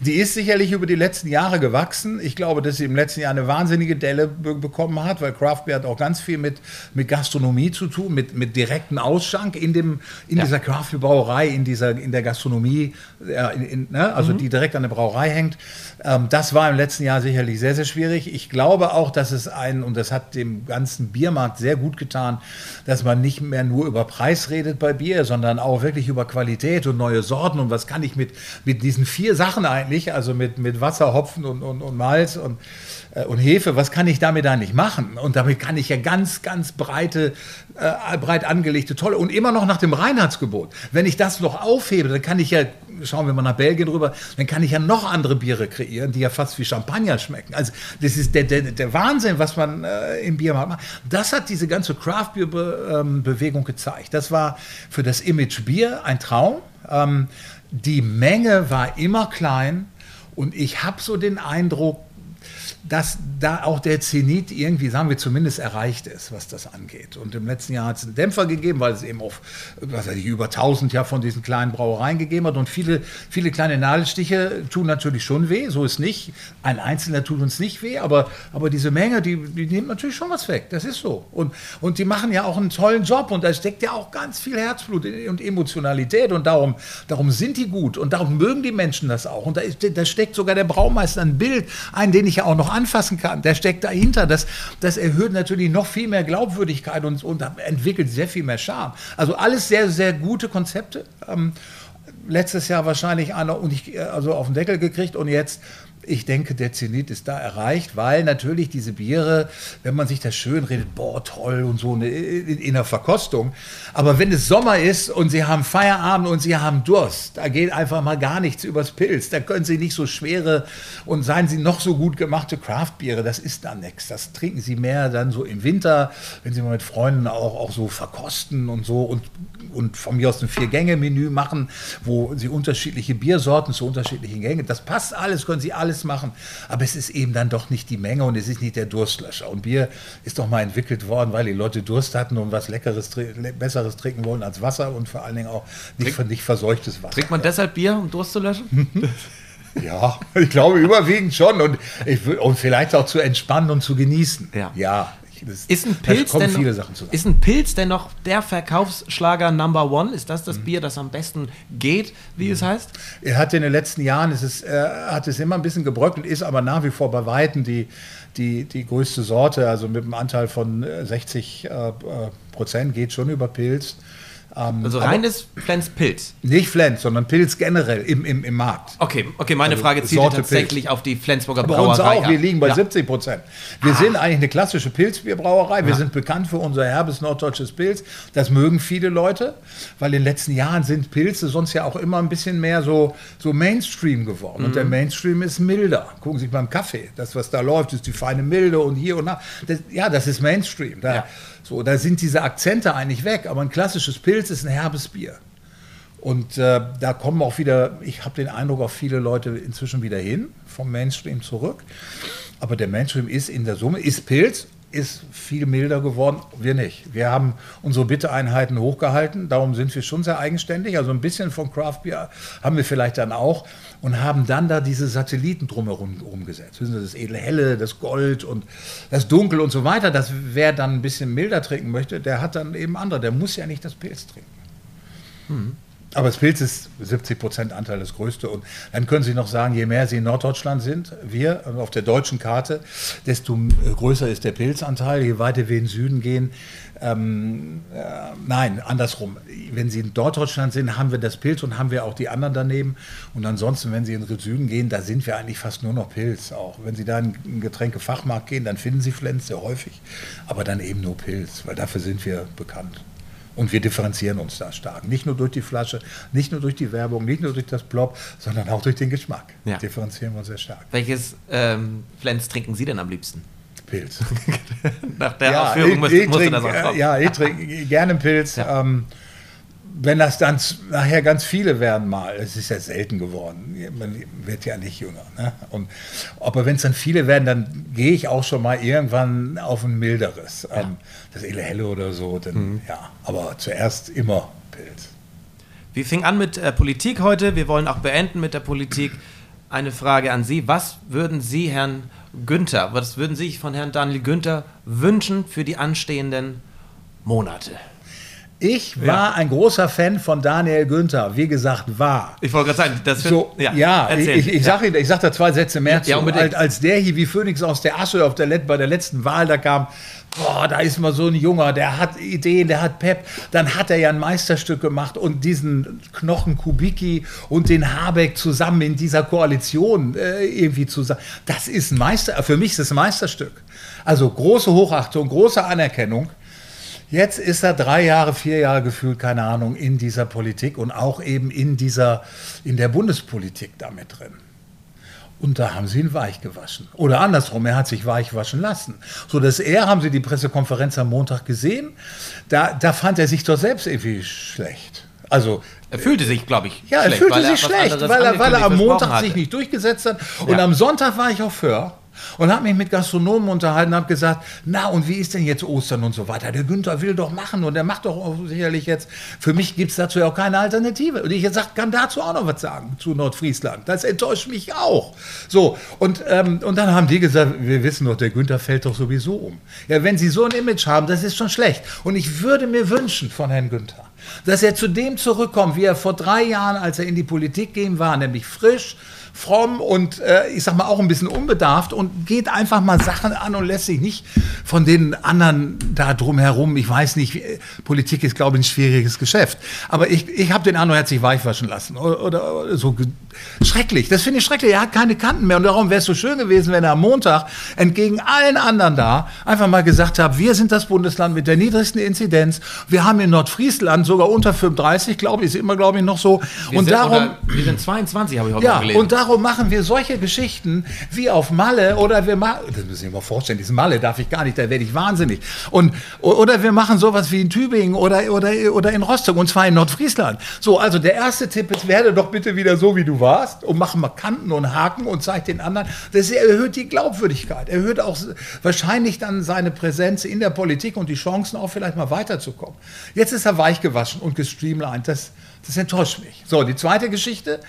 die ist sicherlich über die letzten Jahre gewachsen. Ich glaube, dass sie im letzten Jahr eine wahnsinnige Delle be bekommen hat, weil Craft Beer hat auch ganz viel mit, mit Gastronomie zu tun, mit, mit direktem Ausschank in, dem, in ja. dieser Craft Beer Brauerei, in, dieser, in der Gastronomie, äh, in, in, ne? also mhm. die direkt an der Brauerei hängt. Ähm, das war im letzten Jahr sicherlich sehr, sehr schwierig. Ich glaube auch, dass es ein, und das hat dem ganzen Biermarkt sehr gut getan, dass man nicht mehr nur über Preis redet bei Bier, sondern auch wirklich über Qualität und neue Sorten und was kann ich mit, mit diesen vier Sachen eigentlich, also mit, mit Wasser, Hopfen und, und, und Malz und, äh, und Hefe, was kann ich damit eigentlich machen? Und damit kann ich ja ganz, ganz breite, äh, breit angelegte, tolle und immer noch nach dem Reinheitsgebot. Wenn ich das noch aufhebe, dann kann ich ja, schauen wir mal nach Belgien rüber, dann kann ich ja noch andere Biere kreieren, die ja fast wie Champagner schmecken. Also das ist der, der, der Wahnsinn, was man äh, im Biermarkt macht. Das hat diese ganze Craft-Bier-Bewegung ähm, gezeigt. Das war für das Image Bier ein Traum. Ähm, die Menge war immer klein und ich habe so den Eindruck, dass da auch der Zenit irgendwie, sagen wir zumindest, erreicht ist, was das angeht. Und im letzten Jahr hat es einen Dämpfer gegeben, weil es eben auf, was weiß ich, über 1000 ja von diesen kleinen Brauereien gegeben hat. Und viele, viele kleine Nadelstiche tun natürlich schon weh, so ist nicht. Ein Einzelner tut uns nicht weh, aber, aber diese Menge, die, die nimmt natürlich schon was weg. Das ist so. Und, und die machen ja auch einen tollen Job und da steckt ja auch ganz viel Herzblut und Emotionalität und darum, darum sind die gut und darum mögen die Menschen das auch. Und da, ist, da steckt sogar der Braumeister ein Bild ein, den ich ja auch noch anfassen kann, der steckt dahinter. Das, das erhöht natürlich noch viel mehr Glaubwürdigkeit und, und entwickelt sehr viel mehr Charme. Also alles sehr, sehr gute Konzepte. Ähm, letztes Jahr wahrscheinlich einer und ich, also auf den Deckel gekriegt und jetzt ich denke, der Zenit ist da erreicht, weil natürlich diese Biere, wenn man sich das schön redet, boah, toll und so eine, in, in der Verkostung. Aber wenn es Sommer ist und Sie haben Feierabend und Sie haben Durst, da geht einfach mal gar nichts übers Pilz. Da können Sie nicht so schwere und seien Sie noch so gut gemachte Craftbiere, das ist dann nichts. Das trinken Sie mehr dann so im Winter, wenn Sie mal mit Freunden auch, auch so verkosten und so und, und von mir aus ein Vier-Gänge-Menü machen, wo Sie unterschiedliche Biersorten zu unterschiedlichen Gängen, das passt alles, können Sie alles alles machen, aber es ist eben dann doch nicht die Menge und es ist nicht der Durstlöscher. Und Bier ist doch mal entwickelt worden, weil die Leute Durst hatten und was Leckeres, Besseres trinken wollen als Wasser und vor allen Dingen auch nicht, Trink, nicht verseuchtes Wasser. Trinkt man deshalb Bier, um Durst zu löschen? Ja, ich glaube überwiegend schon und, ich, und vielleicht auch zu entspannen und zu genießen. Ja, ja Ist ein, Pilz denn viele noch, Sachen zusammen. ist ein Pilz denn noch der Verkaufsschlager Number One? Ist das das Bier, das am besten geht, wie es heißt? Er hat in den letzten Jahren, es ist, äh, hat es immer ein bisschen gebröckelt, ist aber nach wie vor bei Weitem die, die, die größte Sorte, also mit einem Anteil von äh, 60 äh, äh, Prozent geht schon über Pilz. Ähm, Also reines Flens Pilz. Nicht Flens, sondern Pilz generell im, im, im Markt. Okay, okay, meine Also Frage zielt tatsächlich auf die Flensburger Bei uns Brauerei. auch, ab. wir liegen bei ja. 70 Prozent. Wir sind eigentlich eine klassische Pilzbierbrauerei. Wir sind bekannt für unser herbes norddeutsches Pilz. Das mögen viele Leute, weil in den letzten Jahren sind Pilze sonst ja auch immer ein bisschen mehr so, so Mainstream geworden. Und der Mhm. Mainstream ist milder. Gucken Sie beim Kaffee. Das, was da läuft, ist die feine Milde und hier und da. Das, ja, das ist Mainstream. Da, Ja. So, da sind diese Akzente eigentlich weg. Aber ein klassisches Pilz ist ein herbes Bier. Und äh, da kommen auch wieder, ich habe den Eindruck, auch viele Leute inzwischen wieder hin, vom Mainstream zurück. Aber der Mainstream ist in der Summe, ist Pilz, ist viel milder geworden. Wir nicht. Wir haben unsere Bitteeinheiten hochgehalten, darum sind wir schon sehr eigenständig. Also ein bisschen von Craft Beer haben wir vielleicht dann auch und haben dann da diese Satelliten drumherum umgesetzt. Wissen Sie, das edle Helle, das Gold und das Dunkel und so weiter. Das, wer dann ein bisschen milder trinken möchte, der hat dann eben andere. Der muss ja nicht das Pilz trinken. Aber das Pilz ist 70 Prozent Anteil das größte. Und dann können Sie noch sagen, je mehr Sie in Norddeutschland sind, wir also auf der deutschen Karte, desto äh, größer ist der Pilzanteil. Je weiter wir in den Süden gehen, ähm, äh, nein, andersrum. Wenn Sie in Norddeutschland sind, haben wir das Pilz und haben wir auch die anderen daneben. Und ansonsten, wenn Sie in den Süden gehen, da sind wir eigentlich fast nur noch Pilz. Auch wenn Sie da in einen Getränkefachmarkt gehen, dann finden Sie Flens sehr häufig, aber dann eben nur Pilz, weil dafür sind wir bekannt. Und wir differenzieren uns da stark. Nicht nur durch die Flasche, nicht nur durch die Werbung, nicht nur durch das Blob, sondern auch durch den Geschmack. Ja. Differenzieren wir uns sehr stark. Welches ähm, Flens trinken Sie denn am liebsten? Pilz. Nach der Ausführung muss, musste trink, das auch kommen. äh, ja, ich trinke gerne Pilz. Ja. Ähm, wenn das dann nachher ganz viele werden mal, es ist ja selten geworden, man wird ja nicht jünger. Ne? Und, aber wenn es dann viele werden, dann gehe ich auch schon mal irgendwann auf ein milderes. Ähm, das Ele Helle oder so, dann, Mhm. ja. Aber zuerst immer Pilz. Wir fingen an mit äh, Politik heute. Wir wollen auch beenden mit der Politik. Eine Frage an Sie. Was würden Sie, Herrn Günther, was würden Sie sich von Herrn Daniel Günther wünschen für die anstehenden Monate? Ich war ein großer Fan von Daniel Günther, wie gesagt, war. Ich wollte gerade sagen, das wird, So, ja, ich, erzählen ich, ich sage sag da zwei Sätze mehr zu. Ja, als, als der hier wie Phönix aus der Asche auf der, bei der letzten Wahl da kam, boah, da ist mal so ein Junger, der hat Ideen, der hat Pep. Dann hat er ja ein Meisterstück gemacht und diesen Knochen Kubicki und den Habeck zusammen in dieser Koalition äh, irgendwie zusammen. Das ist ein Meister, für mich ist das ein Meisterstück. Also große Hochachtung, große Anerkennung. Jetzt ist er drei Jahre, vier Jahre gefühlt, keine Ahnung, in dieser Politik und auch eben in dieser, in der Bundespolitik damit drin. Und da haben sie ihn weich gewaschen. Oder andersrum, er hat sich weich waschen lassen. So dass er, haben Sie die Pressekonferenz am Montag gesehen, da, da fand er sich doch selbst irgendwie schlecht. Also er fühlte sich, glaube ich, ja, er schlecht, fühlte weil sich was schlecht, weil er, weil er am Montag versprochen sich hatte. nicht durchgesetzt hat. Und Ja. am Sonntag war ich auf Föhr und habe mich mit Gastronomen unterhalten und habe gesagt, na und wie ist denn jetzt Ostern und so weiter? Der Günther will doch machen und er macht doch sicherlich jetzt, für mich gibt es dazu ja auch keine Alternative. Und ich sag, kann dazu auch noch was sagen, zu Nordfriesland. Das enttäuscht mich auch. So, und, ähm, und dann haben die gesagt, wir wissen doch, der Günther fällt doch sowieso um. Ja, wenn sie so ein Image haben, das ist schon schlecht. Und ich würde mir wünschen von Herrn Günther, dass er zu dem zurückkommt, wie er vor drei Jahren, als er in die Politik ging, war, nämlich frisch, fromm und äh, ich sag mal auch ein bisschen unbedarft und geht einfach mal Sachen an und lässt sich nicht von den anderen da drumherum, ich weiß nicht, wie, Politik ist glaube ich ein schwieriges Geschäft, aber ich, ich habe den hat sich weichwaschen lassen oder, oder, so schrecklich, das finde ich schrecklich, er hat keine Kanten mehr und darum wäre es so schön gewesen, wenn er am Montag entgegen allen anderen da einfach mal gesagt hat, wir sind das Bundesland mit der niedrigsten Inzidenz, wir haben in Nordfriesland sogar unter 35, glaube ich, ist immer glaube ich noch so Wir und sind, darum oder, wir sind 22, habe ich heute ja, gelesen. und darum machen wir solche Geschichten wie auf Malle oder wir machen, das müssen sich mal vorstellen, diesen Malle darf ich gar nicht, da werde ich wahnsinnig. Und, oder wir machen sowas wie in Tübingen oder, oder, oder in Rostock und zwar in Nordfriesland. So, also der erste Tipp ist, werde doch bitte wieder so, wie du warst und mach mal Kanten und Haken und zeig den anderen. Das erhöht die Glaubwürdigkeit, erhöht auch wahrscheinlich dann seine Präsenz in der Politik und die Chancen auch vielleicht mal weiterzukommen. Jetzt ist er weich gewaschen und gestreamlined, das, das enttäuscht mich. So, die zweite Geschichte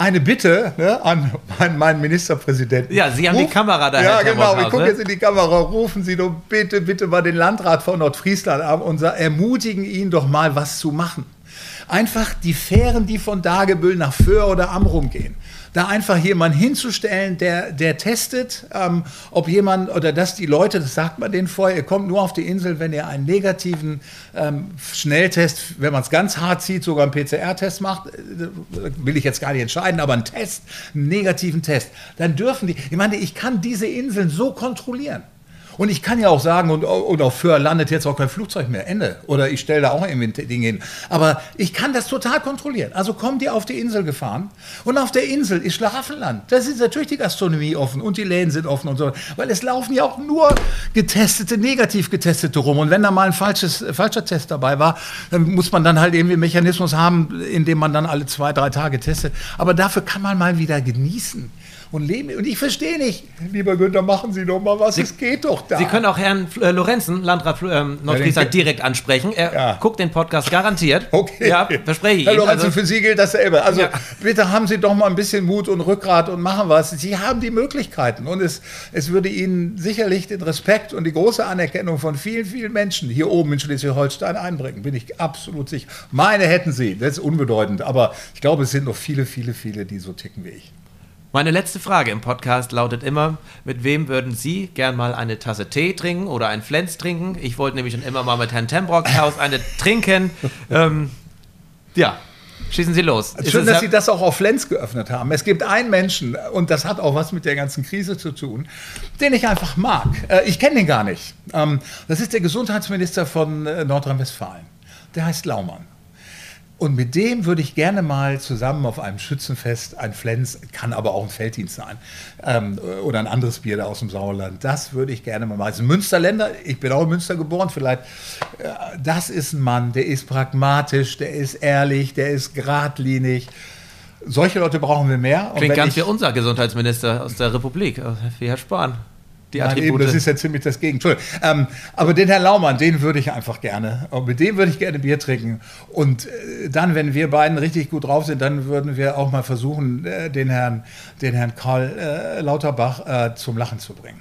eine Bitte ne, an meinen, meinen Ministerpräsidenten. Ja, Sie haben Ruf, die Kamera da. Ja, genau. Wir gucken jetzt in die Kamera. Rufen Sie doch bitte, bitte mal den Landrat von Nordfriesland an und ermutigen ihn doch mal, was zu machen. Einfach die Fähren, die von Dagebüll nach Föhr oder Amrum gehen. Da einfach jemanden hinzustellen, der, der testet, ähm, ob jemand oder dass die Leute, das sagt man denen vorher, ihr kommt nur auf die Insel, wenn ihr einen negativen ähm, Schnelltest, wenn man es ganz hart zieht, sogar einen PCR-Test macht, äh, will ich jetzt gar nicht entscheiden, aber einen Test, einen negativen Test, dann dürfen die, ich meine, ich kann diese Inseln so kontrollieren. Und ich kann ja auch sagen, und, und auf Föhr landet jetzt auch kein Flugzeug mehr, Ende. Oder ich stelle da auch irgendwie Dinge hin. Aber ich kann das total kontrollieren. Also kommen die auf die Insel gefahren und auf der Insel ist Schlaraffenland. Da ist natürlich die Gastronomie offen und die Läden sind offen und so. Weil es laufen ja auch nur getestete, negativ getestete rum. Und wenn da mal ein falsches, falscher Test dabei war, dann muss man dann halt irgendwie einen Mechanismus haben, in dem man dann alle zwei, drei Tage testet. Aber dafür kann man mal wieder genießen und leben. Und ich verstehe nicht, lieber Günther, machen Sie doch mal was, Sie, es geht doch da. Sie können auch Herrn äh, Lorenzen, Landrat ähm, Nordfriesland, ja, direkt ansprechen. Er ja. guckt den Podcast garantiert. Okay. Ja, verspreche ich Herr Lorenzen, also, für Sie gilt dasselbe. Also ja. bitte haben Sie doch mal ein bisschen Mut und Rückgrat und machen was. Sie haben die Möglichkeiten und es, es würde Ihnen sicherlich den Respekt und die große Anerkennung von vielen, vielen Menschen hier oben in Schleswig-Holstein einbringen, bin ich absolut sicher. Meine hätten Sie, das ist unbedeutend, aber ich glaube, es sind noch viele, viele, viele, die so ticken wie ich. Meine letzte Frage im Podcast lautet immer: Mit wem würden Sie gern mal eine Tasse Tee trinken oder ein Flens trinken? Ich wollte nämlich schon immer mal mit Herrn Tembrockhaus eine trinken. Ähm, ja, Schießen Sie los. Schön, dass Sie das auch auf Flens geöffnet haben. Es gibt einen Menschen, und das hat auch was mit der ganzen Krise zu tun, den ich einfach mag. Äh, ich kenne den gar nicht. Ähm, das ist der Gesundheitsminister von äh, Nordrhein-Westfalen. Der heißt Laumann. Und mit dem würde ich gerne mal zusammen auf einem Schützenfest ein Flens, kann aber auch ein Felddienst sein, ähm, oder ein anderes Bier da aus dem Sauerland. Das würde ich gerne mal machen. Ein Münsterländer, ich bin auch in Münster geboren, vielleicht. Äh, das ist ein Mann, der ist pragmatisch, der ist ehrlich, der ist geradlinig. Solche Leute brauchen wir mehr. Klingt ganz wie unser Gesundheitsminister aus der Republik, äh, wie Herr Spahn die Attribute. Nein, eben, das ist ja ziemlich das Gegenteil. Ähm, aber den Herrn Laumann, den würde ich einfach gerne. Und mit dem würde ich gerne Bier trinken. Und äh, dann, wenn wir beiden richtig gut drauf sind, dann würden wir auch mal versuchen, äh, den Herrn, den Herrn Karl äh, Lauterbach äh, zum Lachen zu bringen.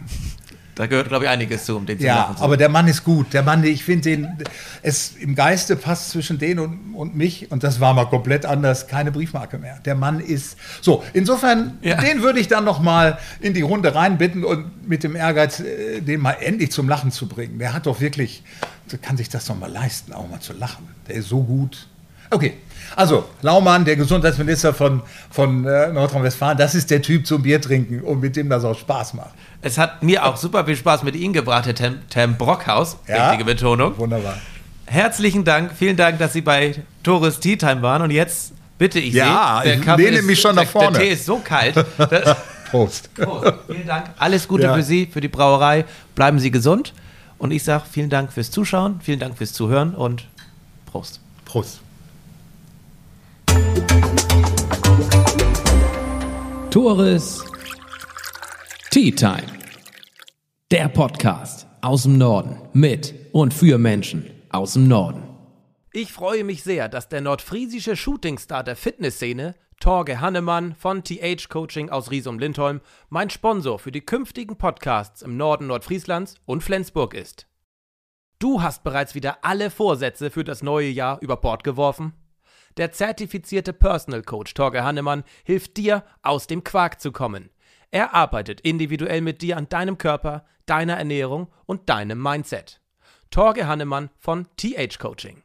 Da gehört, glaube ich, einiges zu, um den zu ja, machen. Ja, aber der Mann ist gut. Der Mann, ich finde den, es im Geiste passt zwischen den und, und mich, und das war mal komplett anders, keine Briefmarke mehr. Der Mann ist, so, insofern, ja. den würde ich dann noch mal in die Runde reinbitten und mit dem Ehrgeiz, äh, den mal endlich zum Lachen zu bringen. Der hat doch wirklich, der kann sich das doch mal leisten, auch mal zu lachen. Der ist so gut. Okay, also Laumann, der Gesundheitsminister von, von äh, Nordrhein-Westfalen, das ist der Typ zum Bier trinken und mit dem das auch Spaß macht. Es hat mir auch super viel Spaß mit Ihnen gebracht, Herr Tem, Tem Brockhaus. Ja, Richtige Betonung. Wunderbar. Herzlichen Dank, vielen Dank, dass Sie bei Tores Tea Time waren. Und jetzt bitte ich ja, Sie. Ja, ich lehne mich schon nach vorne. Der Tee ist so kalt. Prost. Prost. Vielen Dank. Alles Gute ja. für Sie, für die Brauerei. Bleiben Sie gesund. Und ich sage vielen Dank fürs Zuschauen, vielen Dank fürs Zuhören und Prost. Prost. Tores Tea Time. Der Podcast aus dem Norden mit und für Menschen aus dem Norden. Ich freue mich sehr, dass der nordfriesische Shootingstar der Fitnessszene, Torge Hannemann von TH Coaching aus Riesum-Lindholm, mein Sponsor für die künftigen Podcasts im Norden Nordfrieslands und Flensburg ist. Du hast bereits wieder alle Vorsätze für das neue Jahr über Bord geworfen? Der zertifizierte Personal Coach Torge Hannemann hilft dir, aus dem Quark zu kommen – er arbeitet individuell mit dir an deinem Körper, deiner Ernährung und deinem Mindset. Torge Hannemann von TH Coaching.